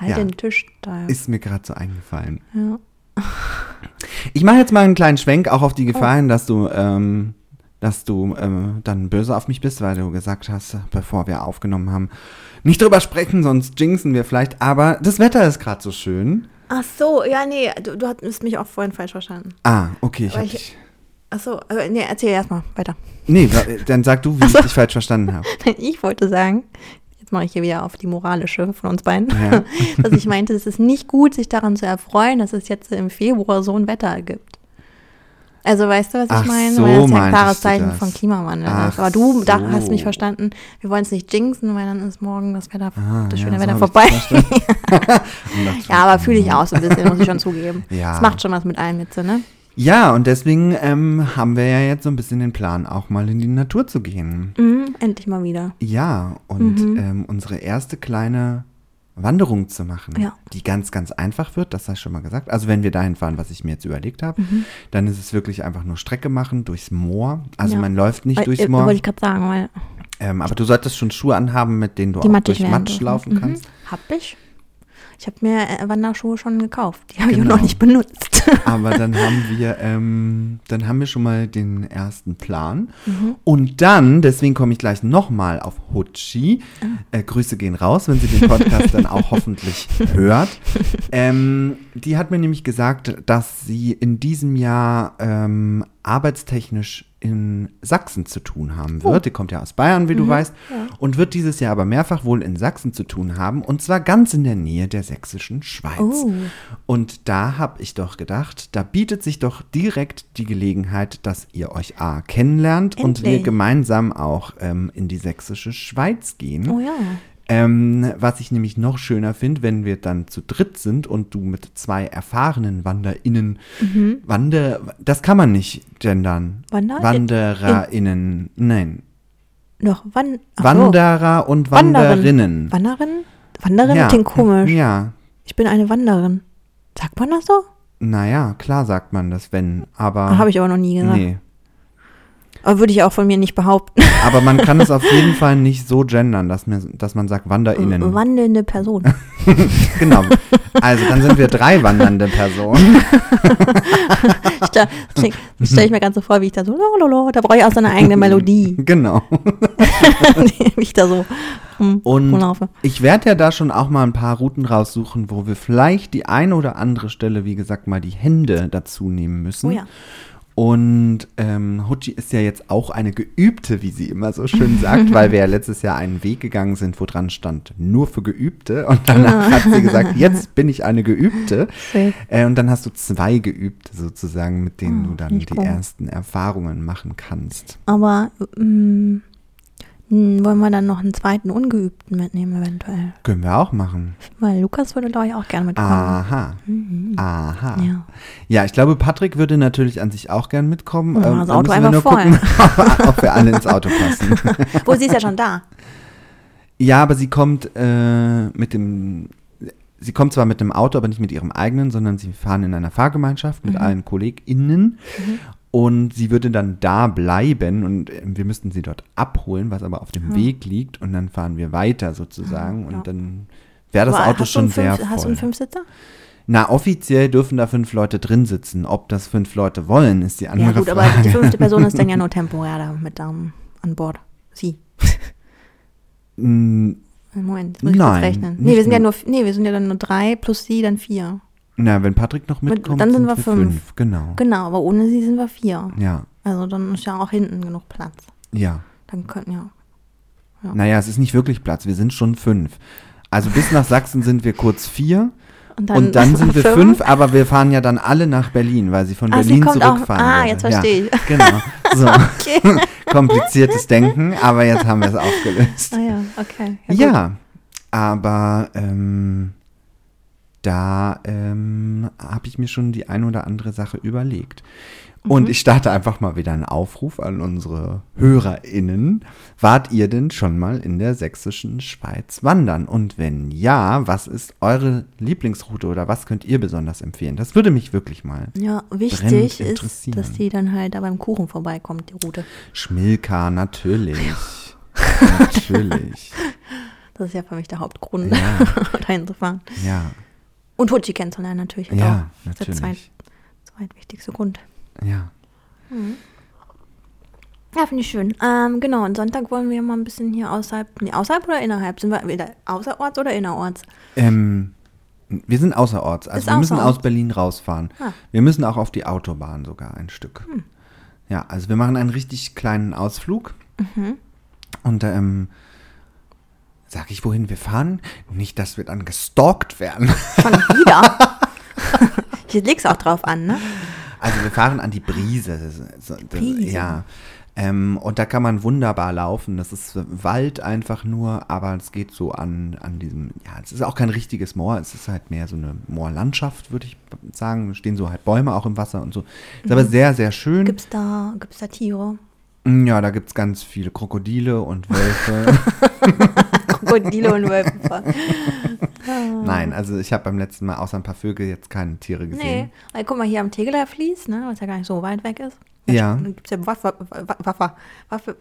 Halt Ja. den Tisch da. Ist mir gerade so eingefallen. Ja. Ich mache jetzt mal einen kleinen Schwenk auch auf die Gefahr hin, dass du, ähm, dass du ähm, dann böse auf mich bist, weil du gesagt hast, bevor wir aufgenommen haben, nicht drüber sprechen, sonst jinxen wir vielleicht. Aber das Wetter ist gerade so schön. Ach so, ja, nee, du, du hast mich auch vorhin falsch verstanden. Ah, okay, ich Aber hab ich- dich. Ach so, äh, nee, erzähl erstmal weiter. Nee, wa- dann sag du, wie ich dich falsch verstanden habe. Ich wollte sagen, jetzt mache ich hier wieder auf die moralische von uns beiden, Ja. dass ich meinte, es ist nicht gut, sich daran zu erfreuen, dass es jetzt im Februar so ein Wetter gibt. Also weißt du, was ich Ach meine? so, weil das ja ein klares Zeichen das. von Klimawandel Ach ist. Aber du da, so. hast mich verstanden, wir wollen es nicht jinxen, weil dann ist morgen das Wetter, Ah, das ja, schöne so Wetter vorbei. das ja, aber fühle ich auch so ein bisschen, muss ich schon zugeben. Ja. Es macht schon was mit allen Witze, ne? Ja, und deswegen ähm, haben wir ja jetzt so ein bisschen den Plan, auch mal in die Natur zu gehen. Mhm, endlich mal wieder. Ja, und Mhm. ähm, unsere erste kleine Wanderung zu machen, Ja. die ganz, ganz einfach wird, das hast du schon mal gesagt. Also wenn wir dahin fahren, was ich mir jetzt überlegt habe, Mhm. dann ist es wirklich einfach nur Strecke machen durchs Moor. Also Ja. man läuft nicht Weil, durchs äh, Moor, Wollte ich gerade sagen, weil ähm, aber du solltest schon Schuhe anhaben, mit denen du die auch durch Matsch laufen Mhm. kannst. Hab ich. Ich habe mir äh, Wanderschuhe schon gekauft. Die habe ich Genau. auch noch nicht benutzt. Aber dann haben wir, ähm, dann haben wir schon mal den ersten Plan. Mhm. Und dann, deswegen komme ich gleich nochmal auf Hutschi. Ah. Äh, Grüße gehen raus, wenn sie den Podcast dann auch hoffentlich hört. Ähm, die hat mir nämlich gesagt, dass sie in diesem Jahr ähm, arbeitstechnisch in Sachsen zu tun haben Oh. wird. Die kommt ja aus Bayern, wie Mhm. du weißt. Und wird dieses Jahr aber mehrfach wohl in Sachsen zu tun haben. Und zwar ganz in der Nähe der sächsischen Schweiz. Oh. Und da habe ich doch gedacht, da bietet sich doch direkt die Gelegenheit, dass ihr euch A kennenlernt und wir Endlich. gemeinsam auch ähm, in die sächsische Schweiz gehen. Oh ja. Ähm, was ich nämlich noch schöner finde, wenn wir dann zu dritt sind und du mit zwei erfahrenen WanderInnen, Mhm. Wander, das kann man nicht gendern. Wander- WandererInnen, nein. Noch wann? ach. Wanderer und Wanderin. Wanderinnen. Wanderin? Wanderin ja. klingt komisch. Ja, Ich bin eine Wanderin. Sagt man das so? naja, klar sagt man das, wenn, aber. Habe ich aber noch nie gesagt. Nee. Aber würde ich auch von mir nicht behaupten. Aber man kann es auf jeden Fall nicht so gendern, dass, mir, dass man sagt WanderInnen. Wandelnde Person. genau. Also dann sind wir drei wandernde Personen. Stelle ich mir ganz so vor, wie ich da so, lololo, da brauche ich auch so eine eigene Melodie, Genau. wie ich da so Und rumlaufe. ich werde ja da schon auch mal ein paar Routen raussuchen, wo wir vielleicht die eine oder andere Stelle, wie gesagt, mal die Hände dazu nehmen müssen. Oh ja. Und ähm, Hutschi ist ja jetzt auch eine Geübte, wie sie immer so schön sagt, weil wir ja letztes Jahr einen Weg gegangen sind, wo dran stand, nur für Geübte. Und danach hat sie gesagt, jetzt bin ich eine Geübte. Äh, und dann hast du zwei Geübte sozusagen, mit denen Oh, du dann die ersten Erfahrungen machen kannst. Aber mm, mm, wollen wir dann noch einen zweiten Ungeübten mitnehmen eventuell? Können wir auch machen. Weil Lukas würde, glaube ich, auch gerne mitkommen. Aha. Aha. Ja. Ja, ich glaube, Patrick würde natürlich an sich auch gern mitkommen. Ja, Ähm, das da Auto einfach nur gucken, ob, wir alle ins Auto passen. Wo sie ist ja schon da. ja, aber sie kommt äh, mit dem. Sie kommt zwar mit dem Auto, aber nicht mit ihrem eigenen, sondern sie fahren in einer Fahrgemeinschaft Mhm. mit allen KollegInnen. Und sie würde dann da bleiben und äh, wir müssten sie dort abholen, was aber auf dem Weg liegt. Und dann fahren wir weiter sozusagen. Ja. Und dann wäre das Aber Auto schon sehr fünf, Hast du einen voll. Fünfsitzer? Na, offiziell dürfen da fünf Leute drin sitzen. Ob das fünf Leute wollen, ist die andere Ja gut, aber Frage. die fünfte Person ist dann ja nur temporär da mit um, an Bord. Sie. Mm, Moment, jetzt muss ich Nein, kurz rechnen. Nee wir, sind ja nur, nee, wir sind ja dann nur drei, plus sie dann vier. Na, wenn Patrick noch Mit- mitkommt, dann sind wir fünf. Genau. Genau, aber ohne sie sind wir vier. Ja, Also dann ist ja auch hinten genug Platz. ja. Dann könnten ja. Ja. Naja, es ist nicht wirklich Platz. Wir sind schon fünf. Also bis nach Sachsen sind wir kurz vier Und und dann sind wir fünf, aber wir fahren ja dann alle nach Berlin, weil sie von Ah, sie Berlin auch- zurückfahren ah, würde. jetzt verstehe ja, Genau. So, Okay. kompliziertes Denken, aber jetzt haben wir es aufgelöst. ah ja, okay. gut. Ja, aber ähm, da ähm, habe ich mir schon die ein oder andere Sache überlegt. Und Mhm. ich starte einfach mal wieder einen Aufruf an unsere HörerInnen. Wart ihr denn schon mal in der sächsischen Schweiz wandern? Und wenn ja, was ist eure Lieblingsroute oder was könnt ihr besonders empfehlen? Das würde mich wirklich mal. Ja, wichtig ist, dass die dann halt da beim Kuchen vorbeikommt, die Route. Schmilka, natürlich. natürlich. Das ist ja für mich der Hauptgrund, Ja. dahin zu fahren. Ja, Und Hutschi kennenzulernen natürlich. ja, auch. Das ist der zweit, natürlich. zweitwichtigste Grund. Ja. Ja, finde ich schön. Ähm, genau, und Sonntag wollen wir mal ein bisschen hier außerhalb, nee, außerhalb oder innerhalb? Sind wir wieder außerorts oder innerorts? Ähm, wir sind außerorts. Also Ist wir müssen außerorts. aus Berlin rausfahren. Ah. Wir müssen auch auf die Autobahn sogar ein Stück. Hm. Ja, also wir machen einen richtig kleinen Ausflug. Mhm. Und ähm, sag ich, wohin wir fahren? Nicht, dass wir dann gestalkt werden. Schon wieder? Hier leg's auch drauf an, ne? Also wir fahren an die Brise. Das, ist- das, Brise. Ja. Ähm, und da kann man wunderbar laufen. Das ist Wald einfach nur, aber es geht so an, an diesem, ja, es ist auch kein richtiges Moor, es ist halt mehr so eine Moorlandschaft, würde ich sagen. Es stehen so halt Bäume auch im Wasser und so. Ist aber sehr, sehr schön. Gibt's da, gibt's da Tiere? Ja, da gibt es ganz viele Krokodile und Wölfe. Krokodile und Wölfe. Nein, also ich habe beim letzten Mal außer ein paar Vögel jetzt keine Tiere gesehen. Nee, weil guck mal hier am Tegeler Fließ, ne, was ja gar nicht so weit weg ist. Ja. Dann gibt es ja Waffe, Waffe, Waffe,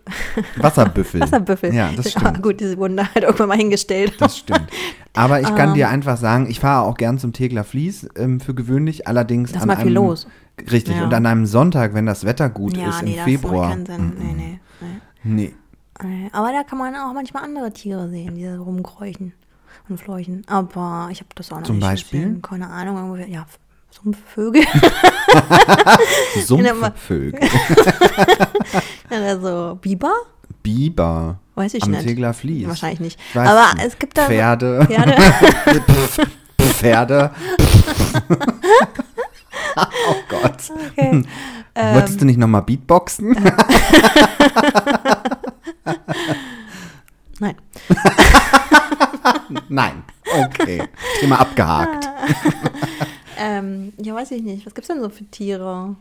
Wasserbüffel. Wasserbüffel. Ja, das stimmt. gut, diese wurden da halt irgendwann mal hingestellt. Das stimmt. Aber ich kann Ähm. dir einfach sagen, ich fahre auch gern zum Tegler Fließ ähm, für gewöhnlich, allerdings Da ist an mal einem, viel los. Richtig, Ja. und an einem Sonntag, wenn das Wetter gut ja, ist, nee, im das Februar. macht keinen Sinn. Nee, nee, nee. Nee. Nee, Aber da kann man auch manchmal andere Tiere sehen, die da rumkräuchen und fleuchen. Aber ich habe das auch noch Zum nicht Beispiel? gesehen. Keine Ahnung, irgendwie, ja, Sumpfvögel. Sumpfvögel. Oder so Biber? Biber. Weiß ich am nicht. Tegler Fließ. Wahrscheinlich nicht. Ich weiß Aber nicht. es gibt da Pferde. Pferde. Pf, Pferde. oh Gott. Okay. Ähm. Wolltest du nicht nochmal Beatboxen? Nein. Nein. Okay. Thema abgehakt. Ähm, ja, weiß ich nicht. Was gibt's denn so für Tiere?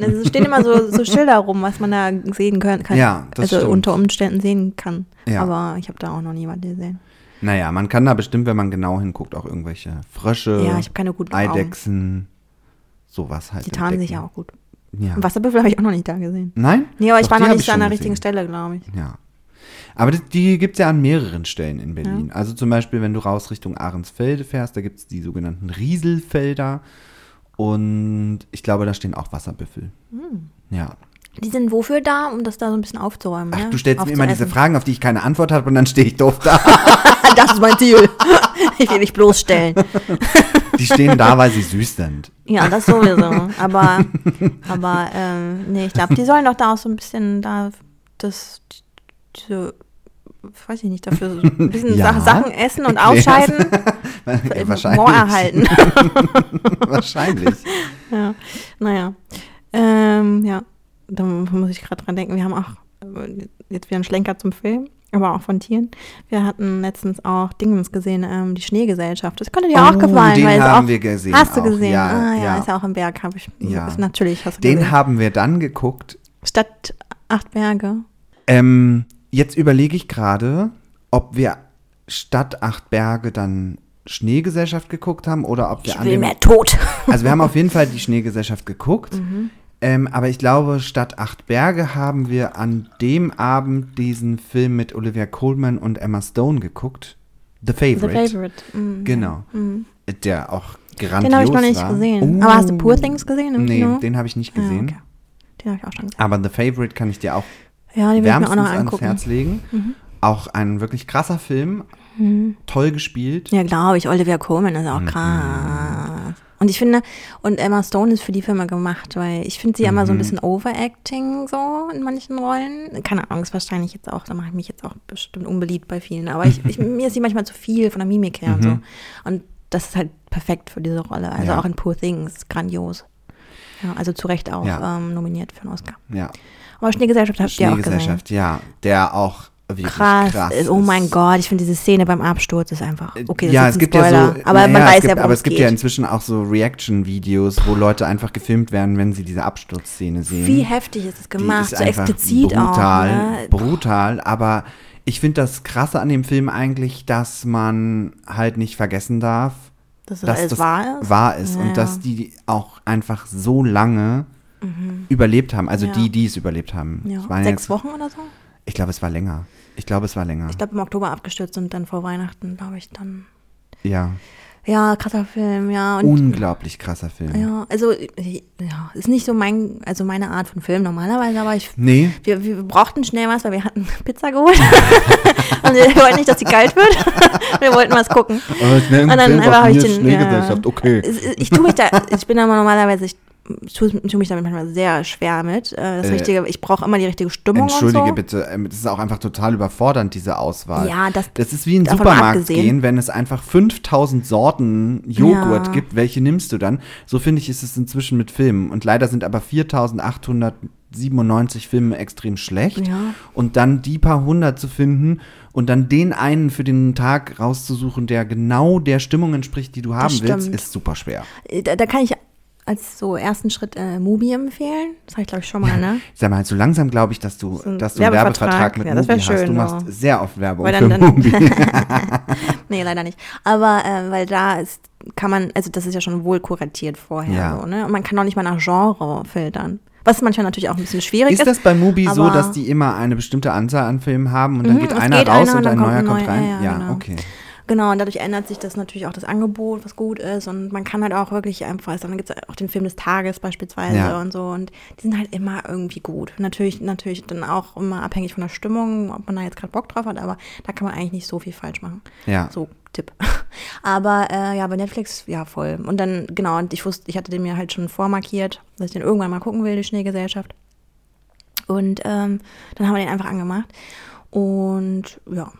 Also, Es stehen immer so, so Schilder rum, was man da sehen kann. Ja, das Also stimmt. unter Umständen sehen kann. Ja. Aber ich habe da auch noch niemanden gesehen. Naja, man kann da bestimmt, wenn man genau hinguckt, auch irgendwelche Frösche, Ja, ich keine guten Augen. Sowas halt. Die tarnen sich ja auch gut. Ja. Wasserbüffel habe ich auch noch nicht da gesehen. Nein? Nee, aber ich Doch, war die noch nicht ich an der gesehen. richtigen Stelle, glaube ich. Ja. Aber das, die gibt es ja an mehreren Stellen in Berlin. Also zum Beispiel, wenn du raus Richtung Ahrensfelde fährst, da gibt es die sogenannten Rieselfelder. Und ich glaube, da stehen auch Wasserbüffel. Hm. Ja. Die sind wofür da, um das da so ein bisschen aufzuräumen? Ach, ja? du stellst mir immer diese. Fragen, auf die ich keine Antwort habe und dann stehe ich doof da. das ist mein Ziel. ich will dich bloßstellen. Die stehen da, weil sie süß sind. Ja, das sowieso. Aber, aber ähm, nee, ich glaube, die sollen doch da auch so ein bisschen da das, diese, weiß ich nicht, dafür so ein bisschen Ja. Sa- Sachen essen und ausscheiden, Ja, Moor erhalten. wahrscheinlich. ja, naja. Ähm, ja, da muss ich gerade dran denken. Wir haben auch äh, jetzt wieder einen Schlenker zum Film, aber auch von Tieren. Wir hatten letztens auch Dingens gesehen, ähm, die Schneegesellschaft. Das könnte dir auch Oh, gefallen. den weil haben auch, wir gesehen Hast du auch. gesehen? Ja, ah, ja, ja. ist ja auch im Berg, habe ich. Ja. Ist, natürlich hast du Den gesehen. haben wir dann geguckt. Stadt Acht Berge. Ähm, jetzt überlege ich gerade, ob wir statt acht Berge dann Schneegesellschaft geguckt haben oder ob wir Ich an will mehr Tod. Also wir haben auf jeden Fall die Schneegesellschaft geguckt. Mhm. Ähm, aber ich glaube, statt acht Berge haben wir an dem Abend diesen Film mit Olivia Colman und Emma Stone geguckt. The The Favorite. Favorite. Mhm. Genau. Der auch grandios Den habe ich noch nicht war. gesehen. Oh. Aber hast du Poor Things gesehen im Nee, Kino? den habe ich nicht Ja, gesehen. okay. Den habe ich auch schon gesehen. Aber The Favorite kann ich dir auch Ja, den auch wärmstens noch ans. Mhm. Herz legen. Auch ein wirklich krasser Film. Toll gespielt. Ja, glaube ich. Olivia Colman ist auch Mhm. krass. Und ich finde, und Emma Stone ist für die Filme gemacht, weil ich finde sie immer so Mhm. ein bisschen overacting so in manchen Rollen. Keine Ahnung, ist wahrscheinlich jetzt auch, da mache ich mich jetzt auch bestimmt unbeliebt bei vielen. Aber ich, ich, mir ist sie manchmal zu viel von der Mimik her und so. Und das ist halt perfekt für diese Rolle. Also Mhm. Ja. auch in Poor Things, grandios. Ja, also zu Recht auch Ja. ähm, nominiert für einen Oscar. Ja. Aber Schneegesellschaft habt ihr auch gesehen. Schneegesellschaft, ja. Der auch wirklich Krass. krass, ist. Oh mein Gott, ich finde diese Szene beim Absturz ist einfach. Okay, das ja, ist es ein gibt Spoiler, ja so, aber man naja, weiß es gibt, ja, aber es es gibt geht. ja inzwischen auch so Reaction-Videos, wo Leute einfach gefilmt werden, wenn sie diese Absturzszene sehen. Wie heftig ist es gemacht, ist so explizit brutal, auch. Ne? brutal, aber ich finde das krasse an dem Film eigentlich, dass man halt nicht vergessen darf, Dass das dass alles das wahr ist. wahr ist Ja. und dass die auch einfach so lange überlebt haben, also Ja. die, die es überlebt haben. Ja. Es waren Sechs jetzt, Wochen oder so? Ich glaube, es war länger. Ich glaube, es war länger. Ich glaube im Oktober abgestürzt und dann vor Weihnachten, glaube ich, dann. ja, Ja, krasser Film, ja. Und unglaublich krasser Film. ja, also ja, ist nicht so mein, also meine Art von Film normalerweise, aber ich Nee, wir, wir brauchten schnell was, weil wir hatten Pizza geholt. und wir wollten nicht, dass sie kalt wird. wir wollten was gucken. Und Und dann einfach habe ich den. Ja. okay. Es- Ich tue mich da, ich bin aber normalerweise, ich tue, tue mich damit manchmal sehr schwer mit. Äh, Das Äh, richtige, ich brauche immer die richtige Stimmung Entschuldige so. bitte, ähm, das ist auch einfach total überfordernd, diese Auswahl. Ja, das- das ist wie in den Supermarkt gehen, wenn es einfach 5000 Sorten Joghurt Ja. gibt, welche nimmst du dann? So finde ich, ist es inzwischen mit Filmen. Und leider sind aber 4897 Filme extrem schlecht. Ja. Und dann die paar hundert zu finden und dann den einen für den Tag rauszusuchen, der genau der Stimmung entspricht, die du haben willst, ist super schwer. Äh, Da, da kann ich als so ersten Schritt äh, Mubi empfehlen. Das habe ich, glaube ich, schon mal, ne? Sag mal, so langsam glaube ich, dass du, So ein dass du einen Werbevertrag. Mit Ja, Mubi hast. schön, Du machst ja. sehr oft Werbung Weil für dann, dann Mubi. nee, leider nicht. Aber äh, weil da ist, kann man, also das ist ja schon wohl kuratiert vorher. Ja. So, ne? Und man kann auch nicht mal nach Genre filtern. Was manchmal natürlich auch ein bisschen schwierig ist. Ist das bei Mubi so, dass die immer eine bestimmte Anzahl an Filmen haben und dann Mhm, geht einer geht raus einer und und ein dann neuer kommt rein? ja, Ja, genau. okay. Genau, und dadurch ändert sich das natürlich auch das Angebot, was gut ist. Und man kann halt auch wirklich einfach, dann gibt es auch den Film des Tages beispielsweise Ja. und so. Und die sind halt immer irgendwie gut. Natürlich, natürlich dann auch immer abhängig von der Stimmung, ob man da jetzt gerade Bock drauf hat, aber da kann man eigentlich nicht so viel falsch machen. Ja. So, Tipp. Aber äh, ja, bei Netflix, ja, voll. Und dann, genau, und ich wusste, ich hatte den mir halt schon vormarkiert, dass ich den irgendwann mal gucken will, die Schneegesellschaft. Und ähm, dann haben wir den einfach angemacht. Und ja,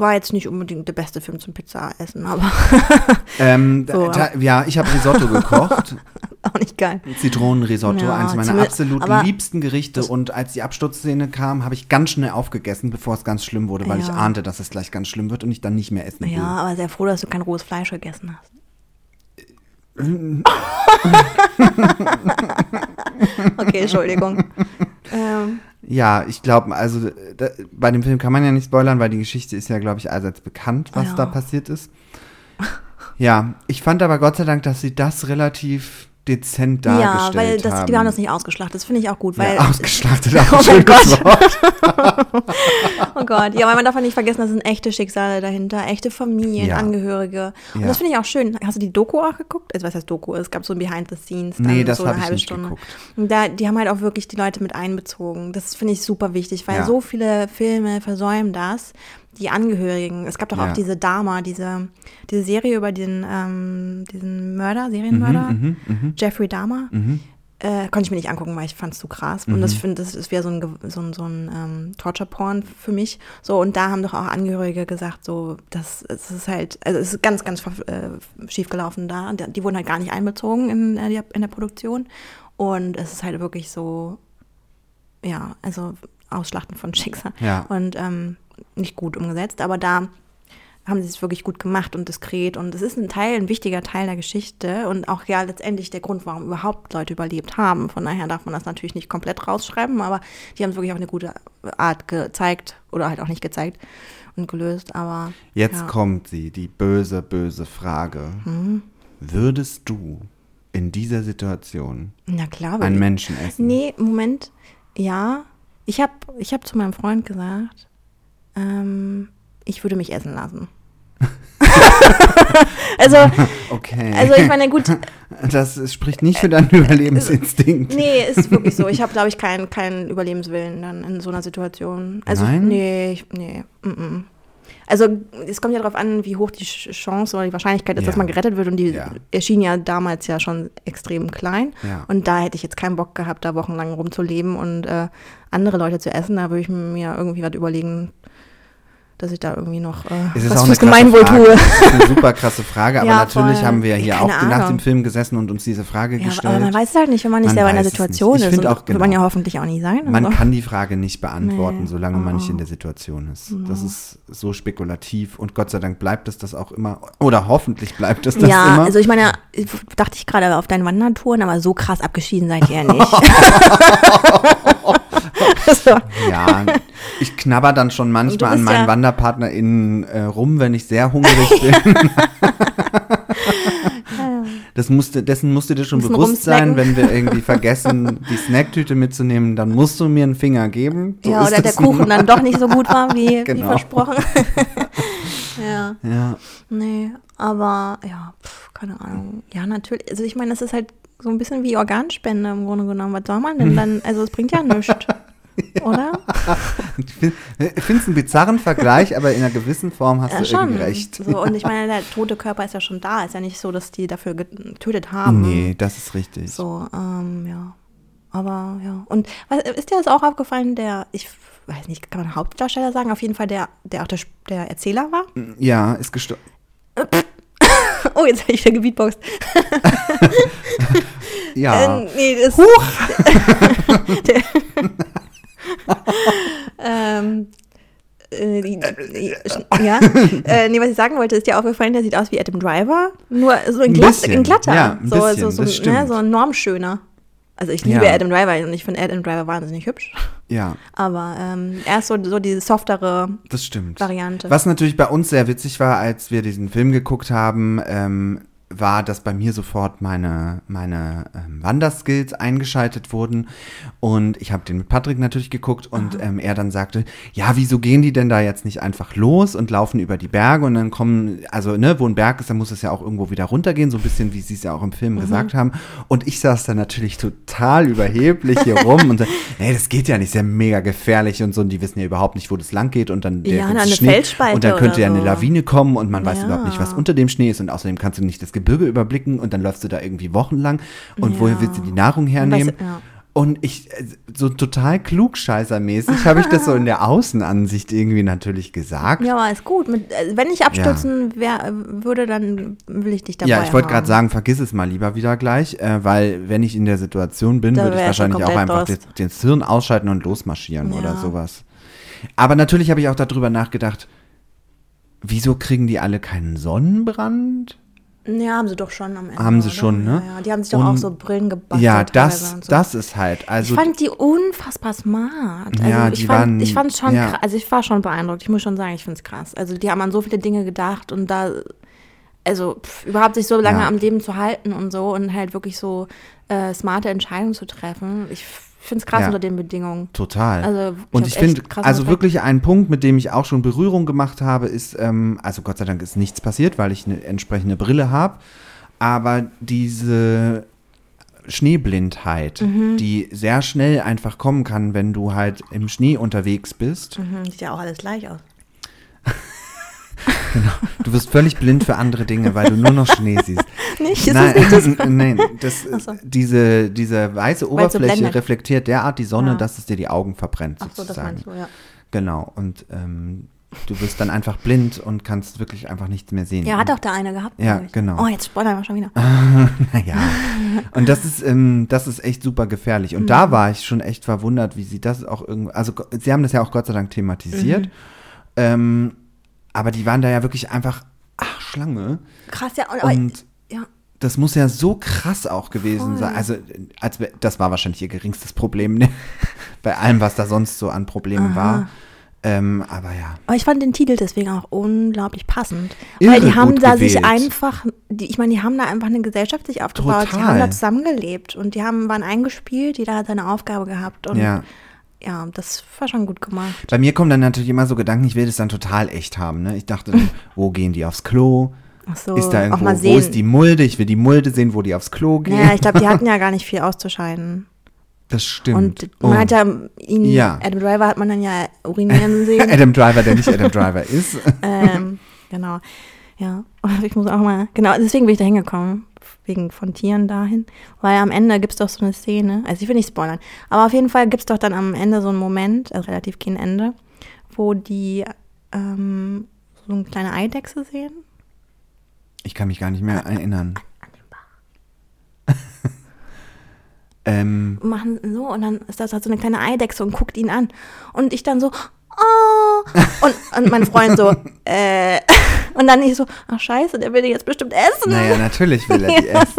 war jetzt nicht unbedingt der beste Film zum Pizza essen, aber Ähm, So, ja, ich habe Risotto gekocht. auch nicht geil. Zitronenrisotto, Ja, eines meiner absolut liebsten Gerichte. Und als die Absturzszene kam, habe ich ganz schnell aufgegessen, bevor es ganz schlimm wurde, weil ich Ja. ahnte, dass es gleich ganz schlimm wird und ich dann nicht mehr essen will. Ja, aber sehr froh, dass du kein rohes Fleisch gegessen hast. okay, Entschuldigung. ähm, Ja, ich glaube, also da, bei dem Film kann man ja nicht spoilern, weil die Geschichte ist ja, glaube ich, allseits bekannt, was Ja. da passiert ist. Ja, ich fand aber Gott sei Dank, dass sie das relativ dezent ja, dargestellt weil das, haben. die haben das nicht ausgeschlachtet. Das finde ich auch gut, weil. ja, ausgeschlachtet, auch Oh schönes Gott. Oh Gott, ja, weil man darf ja nicht vergessen, das sind echte Schicksale dahinter, echte Familien, Ja. Angehörige. Und Ja. das finde ich auch schön. Hast du die Doku auch geguckt? Also was heißt Doku? Es gab so ein Behind the Scenes. dann Nee, das so eine habe ich halbe nicht Stunde. geguckt. Und da, die haben halt auch wirklich die Leute mit einbezogen. Das finde ich super wichtig, weil Ja. so viele Filme versäumen das. Die Angehörigen. Es gab doch Ja. auch diese Dama, diese, diese Serie über den, ähm, diesen Mörder, Serienmörder, Mhm, mhm, Jeffrey Dahmer. mhm. Äh, konnte ich mir nicht angucken, weil ich fand es zu krass. Und das finde das, das wäre so ein, so ein, so ein ähm, Torture-Porn für mich. So, und da haben doch auch Angehörige gesagt, so, das es ist halt, also es ist ganz, ganz äh, schief gelaufen da. Die, die wurden halt gar nicht einbezogen in, äh, die, in der Produktion. Und es ist halt wirklich so, ja, also Ausschlachten von Schicksal. Ja. Und ähm, nicht gut umgesetzt. Aber da haben sie es wirklich gut gemacht und diskret. Und es ist ein Teil, ein wichtiger Teil der Geschichte und auch ja letztendlich der Grund, warum überhaupt Leute überlebt haben. Von daher darf man das natürlich nicht komplett rausschreiben, aber die haben es wirklich auf eine gute Art gezeigt oder halt auch nicht gezeigt und gelöst. Aber Jetzt ja. Kommt sie, die böse, böse Frage. Würdest du in dieser Situation Na klar, einen. Menschen essen? Nee, Moment. Ja, ich habe ich hab zu meinem Freund gesagt, ähm, ich würde mich essen lassen. also, Okay. also ich meine, gut, das spricht nicht für deinen Überlebensinstinkt. Nee, ist wirklich so. Ich habe, glaube ich, keinen keinen Überlebenswillen dann in so einer Situation. Also, Nein? nee, nee. Mm -mm. Also, es kommt ja darauf an, wie hoch die Ch- Chance oder die Wahrscheinlichkeit ist, dass Ja. man gerettet wird. Und die Ja. erschien ja damals ja schon extrem klein. Ja. Und da hätte ich jetzt keinen Bock gehabt, da wochenlang rumzuleben und äh, andere Leute zu essen. Da würde ich mir irgendwie was überlegen, dass ich da irgendwie noch äh, Es ist was auch fürs Gemeinwohl Frage. tue. Das ist eine super krasse Frage, aber Ja, natürlich voll. haben wir hier Keine auch nach Ahnung. dem Film gesessen und uns diese Frage Ja, gestellt. aber man weiß es halt nicht, wenn man nicht Man selber in der nicht. Situation ist. auch, Wird man genau. ja hoffentlich auch nie sein. Man also. kann die Frage nicht beantworten, Nee. solange man nicht Oh. in der Situation ist. Das ist so spekulativ und Gott sei Dank bleibt es das auch immer. Oder hoffentlich bleibt es das ja, immer. also ich meine, dachte ich gerade auf deinen Wandertouren, aber so krass abgeschieden seid ihr ja nicht. so. ja, ich knabber dann schon manchmal an meinen ja- WanderpartnerInnen äh, rum, wenn ich sehr hungrig bin. Das musste, dessen musst du dir schon bewusst sein, wenn wir irgendwie vergessen, die Snacktüte mitzunehmen, dann musst du mir einen Finger geben. So ja, oder der Kuchen dann doch nicht so gut war, wie, wie Genau. versprochen. ja, Ja, nee, aber ja, pf, keine Ahnung. Ja, natürlich. Also ich meine, es ist halt so ein bisschen wie Organspende im Grunde genommen. Was soll man denn dann? Also es bringt ja nichts. Oder? ich finde es einen bizarren Vergleich, aber in einer gewissen Form hast Ja, du schon. irgendwie recht. So, und ich meine, der tote Körper ist ja schon da. Ist ja nicht so, dass die dafür getötet haben. Nee, das ist richtig. So, ähm, ja. Aber ja. Und was, ist dir das auch aufgefallen, der, ich weiß nicht, kann man Hauptdarsteller sagen, auf jeden Fall der, der auch der, der Erzähler war? Ja, ist gestorben. Oh, jetzt habe ich wieder gebeatboxt. Ja. Äh, nee, das Huch! der, ähm, äh, ja, äh, nee, was ich sagen wollte, ist dir aufgefallen, der sieht aus wie Adam Driver, nur so in, Ein glatt, bisschen, in glatter. ja, ein so, bisschen, so, so, ne, so ein normschöner. Also ich liebe Ja. Adam Driver und ich finde Adam Driver wahnsinnig hübsch. ja, Aber ähm, er ist so, so diese softere das stimmt. Variante. Was natürlich bei uns sehr witzig war, als wir diesen Film geguckt haben, ähm, war, dass bei mir sofort meine, meine ähm, Wanderskills eingeschaltet wurden. Und ich habe den mit Patrick natürlich geguckt und ähm, er dann sagte, ja, wieso gehen die denn da jetzt nicht einfach los und laufen über die Berge und dann kommen, also ne, wo ein Berg ist, dann muss es ja auch irgendwo wieder runtergehen, so ein bisschen, wie sie es ja auch im Film mhm. gesagt haben. Und ich saß dann natürlich total überheblich hier rum und so, nee, das geht ja nicht, ist ja mega gefährlich und so. Und die wissen ja überhaupt nicht, wo das lang geht und dann der ja, eine Schnee, und dann könnte ja eine Lawine kommen und man weiß ja. überhaupt nicht, was unter dem Schnee ist und außerdem kannst du nicht das Gebirge überblicken und dann läufst du da irgendwie wochenlang und ja. woher willst du die Nahrung hernehmen? Und, ja. und ich, äh, so total klugscheißermäßig habe ich das so in der Außenansicht irgendwie natürlich gesagt. Ja, aber ist gut. Mit, äh, wenn ich abstürzen wär, würde, dann will ich dich dabei Ja, ich wollte gerade sagen, vergiss es mal lieber wieder gleich, äh, weil wenn ich in der Situation bin, würde ich wahrscheinlich auch einfach das, den Hirn ausschalten und losmarschieren ja. oder sowas. Aber natürlich habe ich auch darüber nachgedacht, wieso kriegen die alle keinen Sonnenbrand? Ja, haben sie doch schon am Ende. Haben sie oder? schon, ne? Ja, ja, die haben sich doch und, auch so Brillen gebastelt. Ja, das, so. das ist halt. Also, ich fand die unfassbar smart. Also ja, ich die fand, waren, ich fand schon ja. krass, also ich war schon beeindruckt. Ich muss schon sagen, ich finde es krass. Also die haben an so viele Dinge gedacht und da, also pff, überhaupt sich so lange ja. am Leben zu halten und so und halt wirklich so äh, smarte Entscheidungen zu treffen. Ich ich finde es krass ja, unter den Bedingungen. Total. Also, ich und ich finde, also wirklich ein Punkt, mit dem ich auch schon Berührung gemacht habe, ist, ähm, also Gott sei Dank ist nichts passiert, weil ich eine entsprechende Brille habe, aber diese Schneeblindheit, mhm. die sehr schnell einfach kommen kann, wenn du halt im Schnee unterwegs bist. Mhm, sieht ja auch alles gleich aus. Genau. Du wirst völlig blind für andere Dinge, weil du nur noch Schnee siehst. Nicht? Ist nein, das nicht das? nein, das, so. diese, diese weiße Oberfläche so reflektiert derart die Sonne, ja. dass es dir die Augen verbrennt. Ach so, das meinst du, ja. Genau. Und ähm, du wirst dann einfach blind und kannst wirklich einfach nichts mehr sehen. Ja, hat auch der eine gehabt. Ja, genau. Oh, jetzt spoilern wir schon wieder. naja. Und das ist, ähm, das ist echt super gefährlich. Und mhm. da war ich schon echt verwundert, wie sie das auch irgendwie, also sie haben das ja auch Gott sei Dank thematisiert. Mhm. Ähm, aber die waren da ja wirklich einfach, ach, Schlange. Krass, ja. Und, und ja. das muss ja so krass auch gewesen Voll. sein. Also, als, das war wahrscheinlich ihr geringstes Problem, ne? bei allem, was da sonst so an Problemen Aha. war. Ähm, aber ja. Aber ich fand den Titel deswegen auch unglaublich passend. Irre weil die haben da gewählt. sich einfach, die, ich meine, die haben da einfach eine Gesellschaft sich aufgebaut. Total. Die haben da zusammengelebt und die haben, waren eingespielt, jeder hat seine Aufgabe gehabt. Und ja ja, das war schon gut gemacht. Bei mir kommen dann natürlich immer so Gedanken, ich will das dann total echt haben. Ne? Ich dachte, wo gehen die aufs Klo? Ach so, ist da irgendwo, wo ist die Mulde? Ich will die Mulde sehen, wo die aufs Klo gehen. Ja, ich glaube, die hatten ja gar nicht viel auszuscheiden. Das stimmt. Und man oh. hat ja ihn, ja. Adam Driver hat man dann ja urinieren sehen. Adam Driver, der nicht Adam Driver ist. ähm, genau. Ja, ich muss auch mal, genau, deswegen bin ich da hingekommen wegen von Tieren dahin. Weil am Ende gibt es doch so eine Szene, also ich will nicht spoilern, aber auf jeden Fall gibt es doch dann am Ende so einen Moment, also relativ kein Ende, wo die ähm, so eine kleine Eidechse sehen. Ich kann mich gar nicht mehr an, erinnern. An, an den Bach. ähm, Machen so und dann ist das halt so eine kleine Eidechse und guckt ihn an. Und ich dann so, oh. Und, und mein Freund so, äh. Und dann ich so, ach scheiße, der will die jetzt bestimmt essen. Naja, natürlich will er die essen.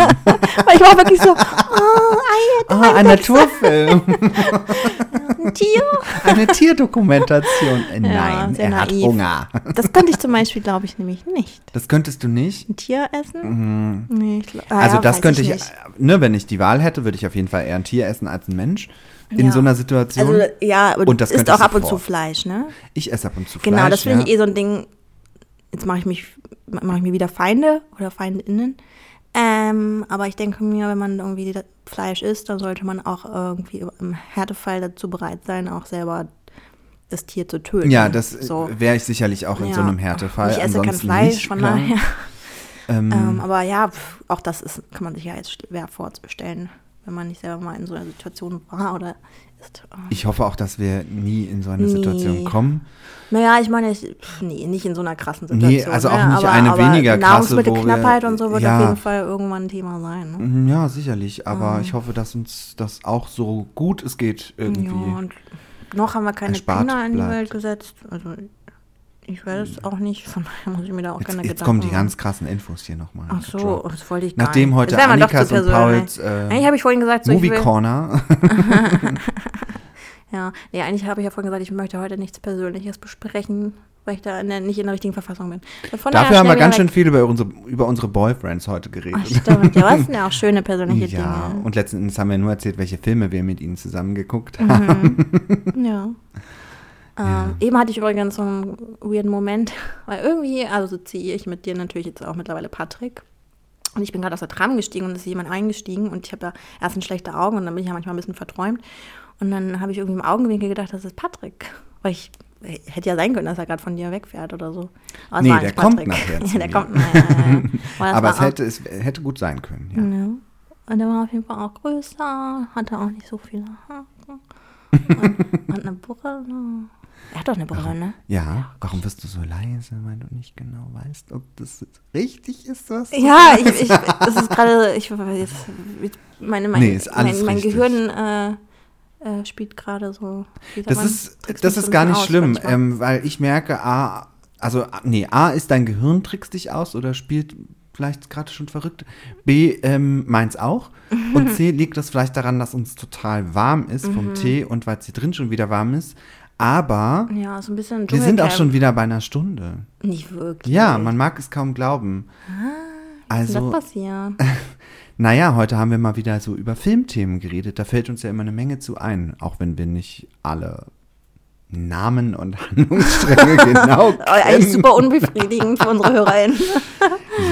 Weil ich war wirklich so, oh, Ei, oh, ein Naturfilm. ein Tier. Eine Tierdokumentation. Äh, Nein, er naiv. hat Hunger. Das könnte ich zum Beispiel, glaube ich, nämlich nicht. Das könntest du nicht? Ein Tier essen? Mhm. Nee, ich, ah, also ja, das könnte ich, ich ne, wenn ich die Wahl hätte, würde ich auf jeden Fall eher ein Tier essen als ein Mensch in ja. so einer Situation. Also, ja, und das isst auch ab und zu Fleisch, ne? Ich esse ab und zu Fleisch. Genau, das finde ja. ich eh so ein Ding. Jetzt mache ich mich, mache ich mir wieder Feinde oder Feindinnen. Ähm, aber ich denke mir, wenn man irgendwie Fleisch isst, dann sollte man auch irgendwie im Härtefall dazu bereit sein, auch selber das Tier zu töten. Ja, das so. wäre ich sicherlich auch in ja. so einem Härtefall. Ich esse Ansonsten kein Fleisch, nicht, von daher. Ähm, ähm, aber ja, auch das ist, kann man sich ja jetzt schwer vorzustellen wenn man nicht selber mal in so einer Situation war oder ist. Ich hoffe auch, dass wir nie in so eine nee. Situation kommen. Naja, ich meine, ich, nee, nicht in so einer krassen Situation. Nee, also auch ne? nicht aber, eine aber weniger krasse. Nahrungsmittelknappheit und so wird ja, auf jeden Fall irgendwann ein Thema sein. Ne? Mhm, ja, sicherlich. Aber mhm. ich hoffe, dass uns das auch so gut es geht irgendwie. Ja, und noch haben wir keine Kinder in die Welt gesetzt. Also ich weiß auch nicht, von daher muss ich mir da auch jetzt, keine jetzt Gedanken kommen die ganz krassen Infos hier nochmal. Ach so, das wollte ich gar Nachdem nicht. heute Annikas und Pauls äh, Eigentlich habe ich vorhin gesagt, so Movie Corner. Ja, nee, eigentlich habe ich ja vorhin gesagt, ich möchte heute nichts Persönliches besprechen, weil ich da in der, nicht in der richtigen Verfassung bin. Von Dafür haben wir ganz wieder schön viel über unsere, über unsere Boyfriends heute geredet. Ach, stimmt. Ja, was sind ja auch schöne persönliche ja, Dinge. und letzten Endes haben wir nur erzählt, welche Filme wir mit ihnen zusammen geguckt haben. Ja. Ähm, Eben hatte ich übrigens so einen weirden Moment, weil irgendwie, also ziehe ich mit dir natürlich jetzt auch mittlerweile Patrick. Und ich bin gerade aus der Tram gestiegen und es ist jemand eingestiegen und ich habe da erst schlechte Augen und dann bin ich ja manchmal ein bisschen verträumt. Und dann habe ich irgendwie im Augenwinkel gedacht, das ist Patrick. Weil ich hätte ja sein können, dass er gerade von dir wegfährt oder so. Aber Nee, der kommt Patrick. nachher ja, der kommt nachher. Ja. Aber, das es hätte, es hätte gut sein können. Ja. ja. Und der war auf jeden Fall auch größer, hatte auch nicht so viele Haare. Und, und eine Brille. Er hat doch eine Brille, ne? Ja, warum wirst du so leise, weil du nicht genau weißt, ob das jetzt richtig ist, was du Ja, ich, ich, es ist gerade, ich jetzt, meine, mein, Nee, mein, mein. Gehirn äh, äh, spielt gerade so. Das man, ist, das ist gar nicht aus schlimm, ähm, weil ich merke, A, also, nee, A, ist dein Gehirn trickst dich aus oder spielt vielleicht gerade schon verrückt. B, ähm, meins auch. Und C, liegt das vielleicht daran, dass uns total warm ist vom Mhm. Tee und weil es hier drin schon wieder warm ist. Aber ja, so wir sind auch schon wieder bei einer Stunde. Nicht wirklich. Ja, man mag es kaum glauben. Was ist Also, das passiert? naja, heute haben wir mal wieder so über Filmthemen geredet. Da fällt uns ja immer eine Menge zu ein, auch wenn wir nicht alle Namen und Handlungsstränge genau Oh, eigentlich kennen. super unbefriedigend für unsere HörerInnen.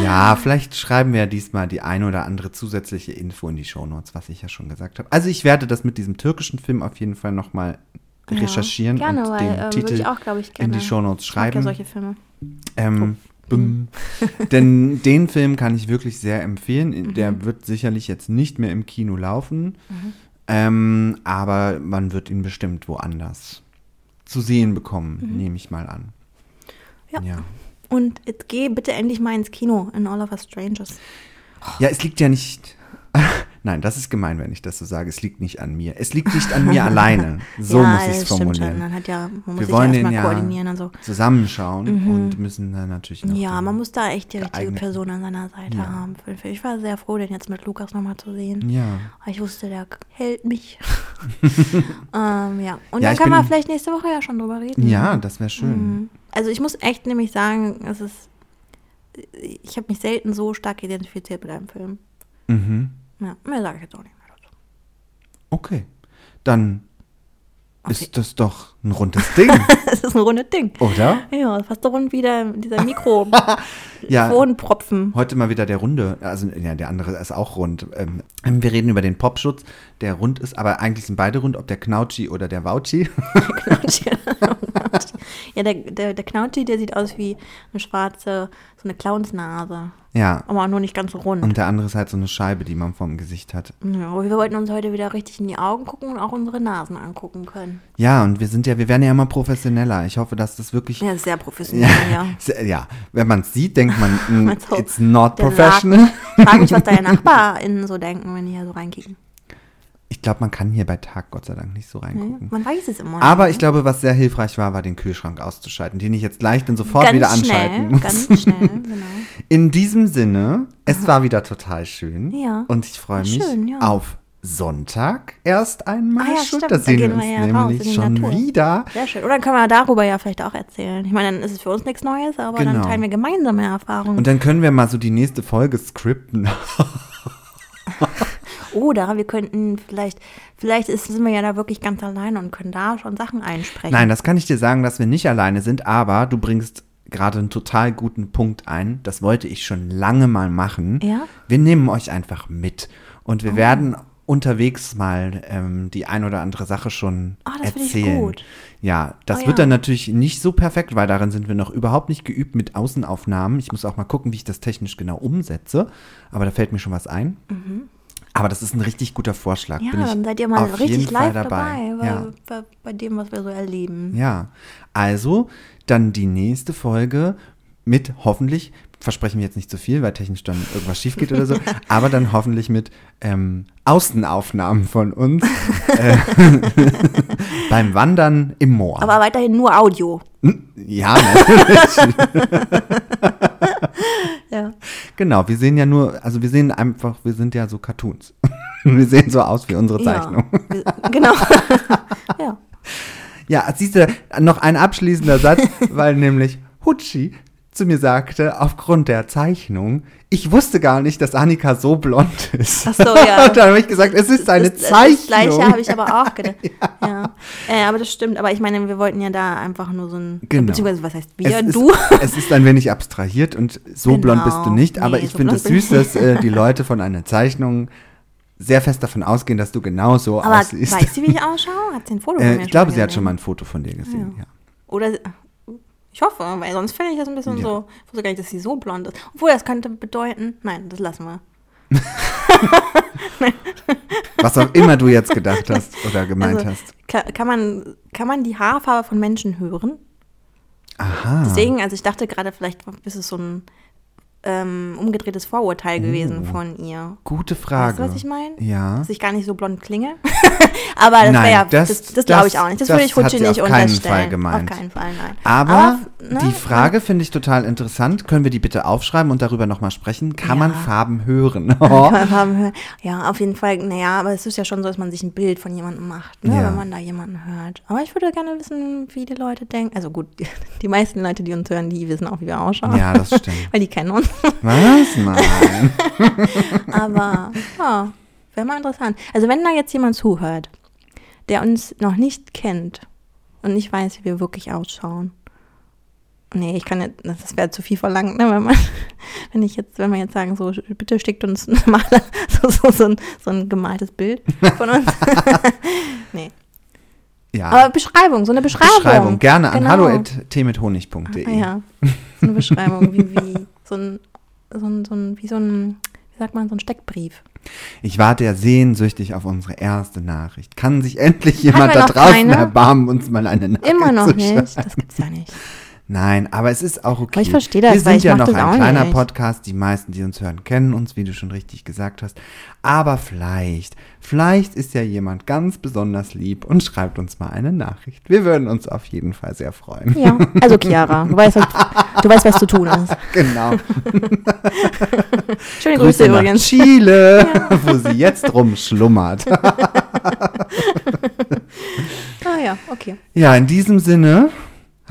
Ja, vielleicht schreiben wir ja diesmal die eine oder andere zusätzliche Info in die Shownotes, was ich ja schon gesagt habe. Also ich werde das mit diesem türkischen Film auf jeden Fall nochmal recherchieren ja, gerne, und weil, den ähm, würde Titel ich auch, ich, in die Shownotes Ich mag ja schreiben. solche Filme. Ähm, bum. Denn den Film kann ich wirklich sehr empfehlen. Mhm. Der wird sicherlich jetzt nicht mehr im Kino laufen, ähm, aber man wird ihn bestimmt woanders zu sehen bekommen, nehme ich mal an. Mhm. Ja. ja. Und jetzt geh bitte endlich mal ins Kino in All of Us Strangers. Ja, es liegt ja nicht. Nein, das ist gemein, wenn ich das so sage. Es liegt nicht an mir. Es liegt nicht an mir alleine. So ja, muss ich es formulieren. Man hat ja, man muss Wir sich wollen ja den ja koordinieren und so. zusammenschauen und müssen dann natürlich noch. Ja, man muss da echt die richtige Person an seiner Seite Ja. haben. Ich war sehr froh, den jetzt mit Lukas nochmal zu sehen. Ja. Ich wusste, der hält mich. ähm, ja. Und Ja, dann wir bin- vielleicht nächste Woche ja schon drüber reden. Ja, das wäre schön. Mhm. Also ich muss echt nämlich sagen, es ist, ich habe mich selten so stark identifiziert mit einem Film. Mhm. Ja, mehr sage ich jetzt auch nicht mehr dazu. Okay. Dann Okay. ist das doch ein rundes Ding, Es ist ein rundes Ding. oder? Ja, fast so rund wie der, dieser Mikro. Ja. Heute mal wieder der runde, also ja, der andere ist auch rund. Ähm, wir reden über den Popschutz, der rund ist, aber eigentlich sind beide rund, ob der Knautschi oder der Wauchi. Knautschi. Ja, der, der, der Knautschi, der sieht aus wie eine schwarze, so eine Clownsnase. Ja. Aber nur nicht ganz so rund. Und der andere ist halt so eine Scheibe, die man vom Gesicht hat. ja, aber wir wollten uns heute wieder richtig in die Augen gucken und auch unsere Nasen angucken können. Ja, und wir sind ja, wir werden ja immer professioneller. Ich hoffe, dass das wirklich. Ja, sehr professionell, ja. Sehr- ja, wenn man es sieht, denkt man, mm, Man so, it's not professional. Ich frage mich, was deine NachbarInnen so denken, wenn die hier so reinkicken. Ich glaube, man kann hier bei Tag Gott sei Dank nicht so Ne? reingucken. Man weiß es immer nicht. Aber ne? ich glaube, was sehr hilfreich war, war den Kühlschrank auszuschalten, den ich jetzt gleich dann sofort ganz wieder schnell, anschalten muss. Ganz schnell, genau. In diesem Sinne, es war wieder total schön. Ja. Und ich freue mich schön, ja. auf Sonntag erst einmal Ah ja, schon. Da sehen wir uns ja nämlich schon Natur. wieder. Sehr schön. Oder dann können wir darüber ja vielleicht auch erzählen. Ich meine, dann ist es für uns nichts Neues, aber Genau. dann teilen wir gemeinsame Erfahrungen. Und dann können wir mal so die nächste Folge skripten. Oder wir könnten vielleicht, vielleicht ist, sind wir ja da wirklich ganz alleine und können da schon Sachen einsprechen. Nein, das kann ich dir sagen, dass wir nicht alleine sind, aber du bringst gerade einen total guten Punkt ein. Das wollte ich schon lange mal machen. Ja? Wir nehmen euch einfach mit und Oh. wir werden unterwegs mal ähm, die ein oder andere Sache schon Ah, das finde ich erzählen. gut. Ja, das Oh, wird ja. dann natürlich nicht so perfekt, weil darin sind wir noch überhaupt nicht geübt mit Außenaufnahmen. Ich muss auch mal gucken, wie ich das technisch genau umsetze. Aber da fällt mir schon was ein. Aber das ist ein richtig guter Vorschlag. Ja, dann seid ihr mal richtig jeden Fall live dabei, bei, ja. bei, bei dem, was wir so erleben. Ja, also dann die nächste Folge mit hoffentlich, versprechen wir jetzt nicht zu viel, weil technisch dann irgendwas schief geht oder so, aber dann hoffentlich mit ähm, Außenaufnahmen von uns äh, beim Wandern im Moor. Aber weiterhin nur Audio. ja, natürlich. Ja. genau, wir sehen ja nur, also wir sehen einfach, wir sind ja so Cartoons. wir sehen so aus wie unsere Zeichnung. Ja, genau. ja. Ja, siehst du, noch ein abschließender Satz, weil nämlich Hutschi zu mir sagte, aufgrund der Zeichnung, ich wusste gar nicht, dass Annika so blond ist. Ach so, ja. Und dann habe ich gesagt, es ist eine das, Zeichnung. Das gleiche habe ich aber auch gedacht. ja. ja. Äh, aber das stimmt. Aber ich meine, wir wollten ja da einfach nur so ein. Genau. Beziehungsweise, was heißt wir? es du? Ist, es ist ein wenig abstrahiert und so Genau. blond bist du nicht. Aber Nee, ich so finde es süß, dass äh, die Leute von einer Zeichnung sehr fest davon ausgehen, dass du genauso aber aussiehst. weißt du, wie ich ausschaue? Hat sie ein Foto von äh, mir ich glaube, sie hat schon mal ein Foto von dir gesehen. Ja. Oder. Ich hoffe, weil sonst finde ich das ein bisschen Ja. so. Ich wusste gar nicht, dass sie so blond ist. Obwohl, das könnte bedeuten. Nein, das lassen wir. Was auch immer du jetzt gedacht hast oder gemeint Also, hast. Ka- Kann man, kann man die Haarfarbe von Menschen hören? Aha. Deswegen, also ich dachte gerade, vielleicht ist es so ein ähm, umgedrehtes Vorurteil gewesen von ihr. Gute Frage. Weißt du, was ich meine? Ja. Dass ich gar nicht so blond klinge. Aber das wäre ja, das- das, das, glaube ich auch nicht. Das, das würde ich hat Hutschi sie nicht auf keinen unterstellen. Fall gemeint. Auf keinen Fall, nein. Aber, ne, die Frage finde ich total interessant. Können wir die bitte aufschreiben und darüber nochmal sprechen? Kann man Ja. Farben hören? Kann man Farben hören. Ja, auf jeden Fall. Naja, aber es ist ja schon so, dass man sich ein Bild von jemandem macht, ne, Ja. wenn man da jemanden hört. Aber ich würde gerne wissen, wie die Leute denken. Also gut, die meisten Leute, die uns hören, die wissen auch, wie wir ausschauen. ja, das stimmt. Weil die kennen uns. Was? Nein. Aber ja, wäre mal interessant. Also wenn da jetzt jemand zuhört, der uns noch nicht kennt und nicht weiß, wie wir wirklich ausschauen. Nee, ich kann jetzt, das wäre zu viel verlangt, ne, wenn man, wenn ich jetzt, wenn wir jetzt sagen, so, bitte schickt uns mal so, so, so, ein, so ein gemaltes Bild von uns. nee. Ja. Aber Beschreibung, so eine Beschreibung. Beschreibung. Gerne an Genau. hallo.tmithonig.de. Ah, ja, so eine Beschreibung, wie, wie so ein, so ein, so ein, wie so ein, wie sagt man, so ein Steckbrief. Ich warte ja sehnsüchtig auf unsere erste Nachricht. Kann sich endlich jemand da draußen keine? erbarmen, uns mal eine Nachricht Immer noch zu nicht, das gibt's ja nicht. Nein, aber es ist auch okay. Aber ich verstehe das, Wir weil sind ich ja noch ein kleiner nicht. Podcast. Die meisten, die uns hören, kennen uns, wie du schon richtig gesagt hast. Aber vielleicht, vielleicht ist ja jemand ganz besonders lieb und schreibt uns mal eine Nachricht. Wir würden uns auf jeden Fall sehr freuen. Ja, also Chiara, du weißt, was, du weißt, was zu tun ist. Genau. Schöne Grüße, Grüße übrigens. Chile, wo sie jetzt rumschlummert. Ah ja, okay. Ja, in diesem Sinne,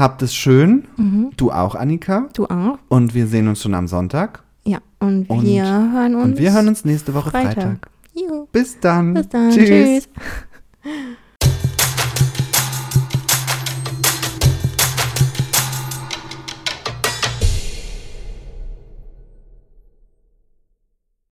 habt es schön. Mhm. Du auch, Annika. Du auch? Und wir sehen uns schon am Sonntag. Ja, und, Und- wir hören uns Und wir hören uns nächste Woche Freitag. Freitag. Bis dann. Bis dann. Tschüss. Tschüss.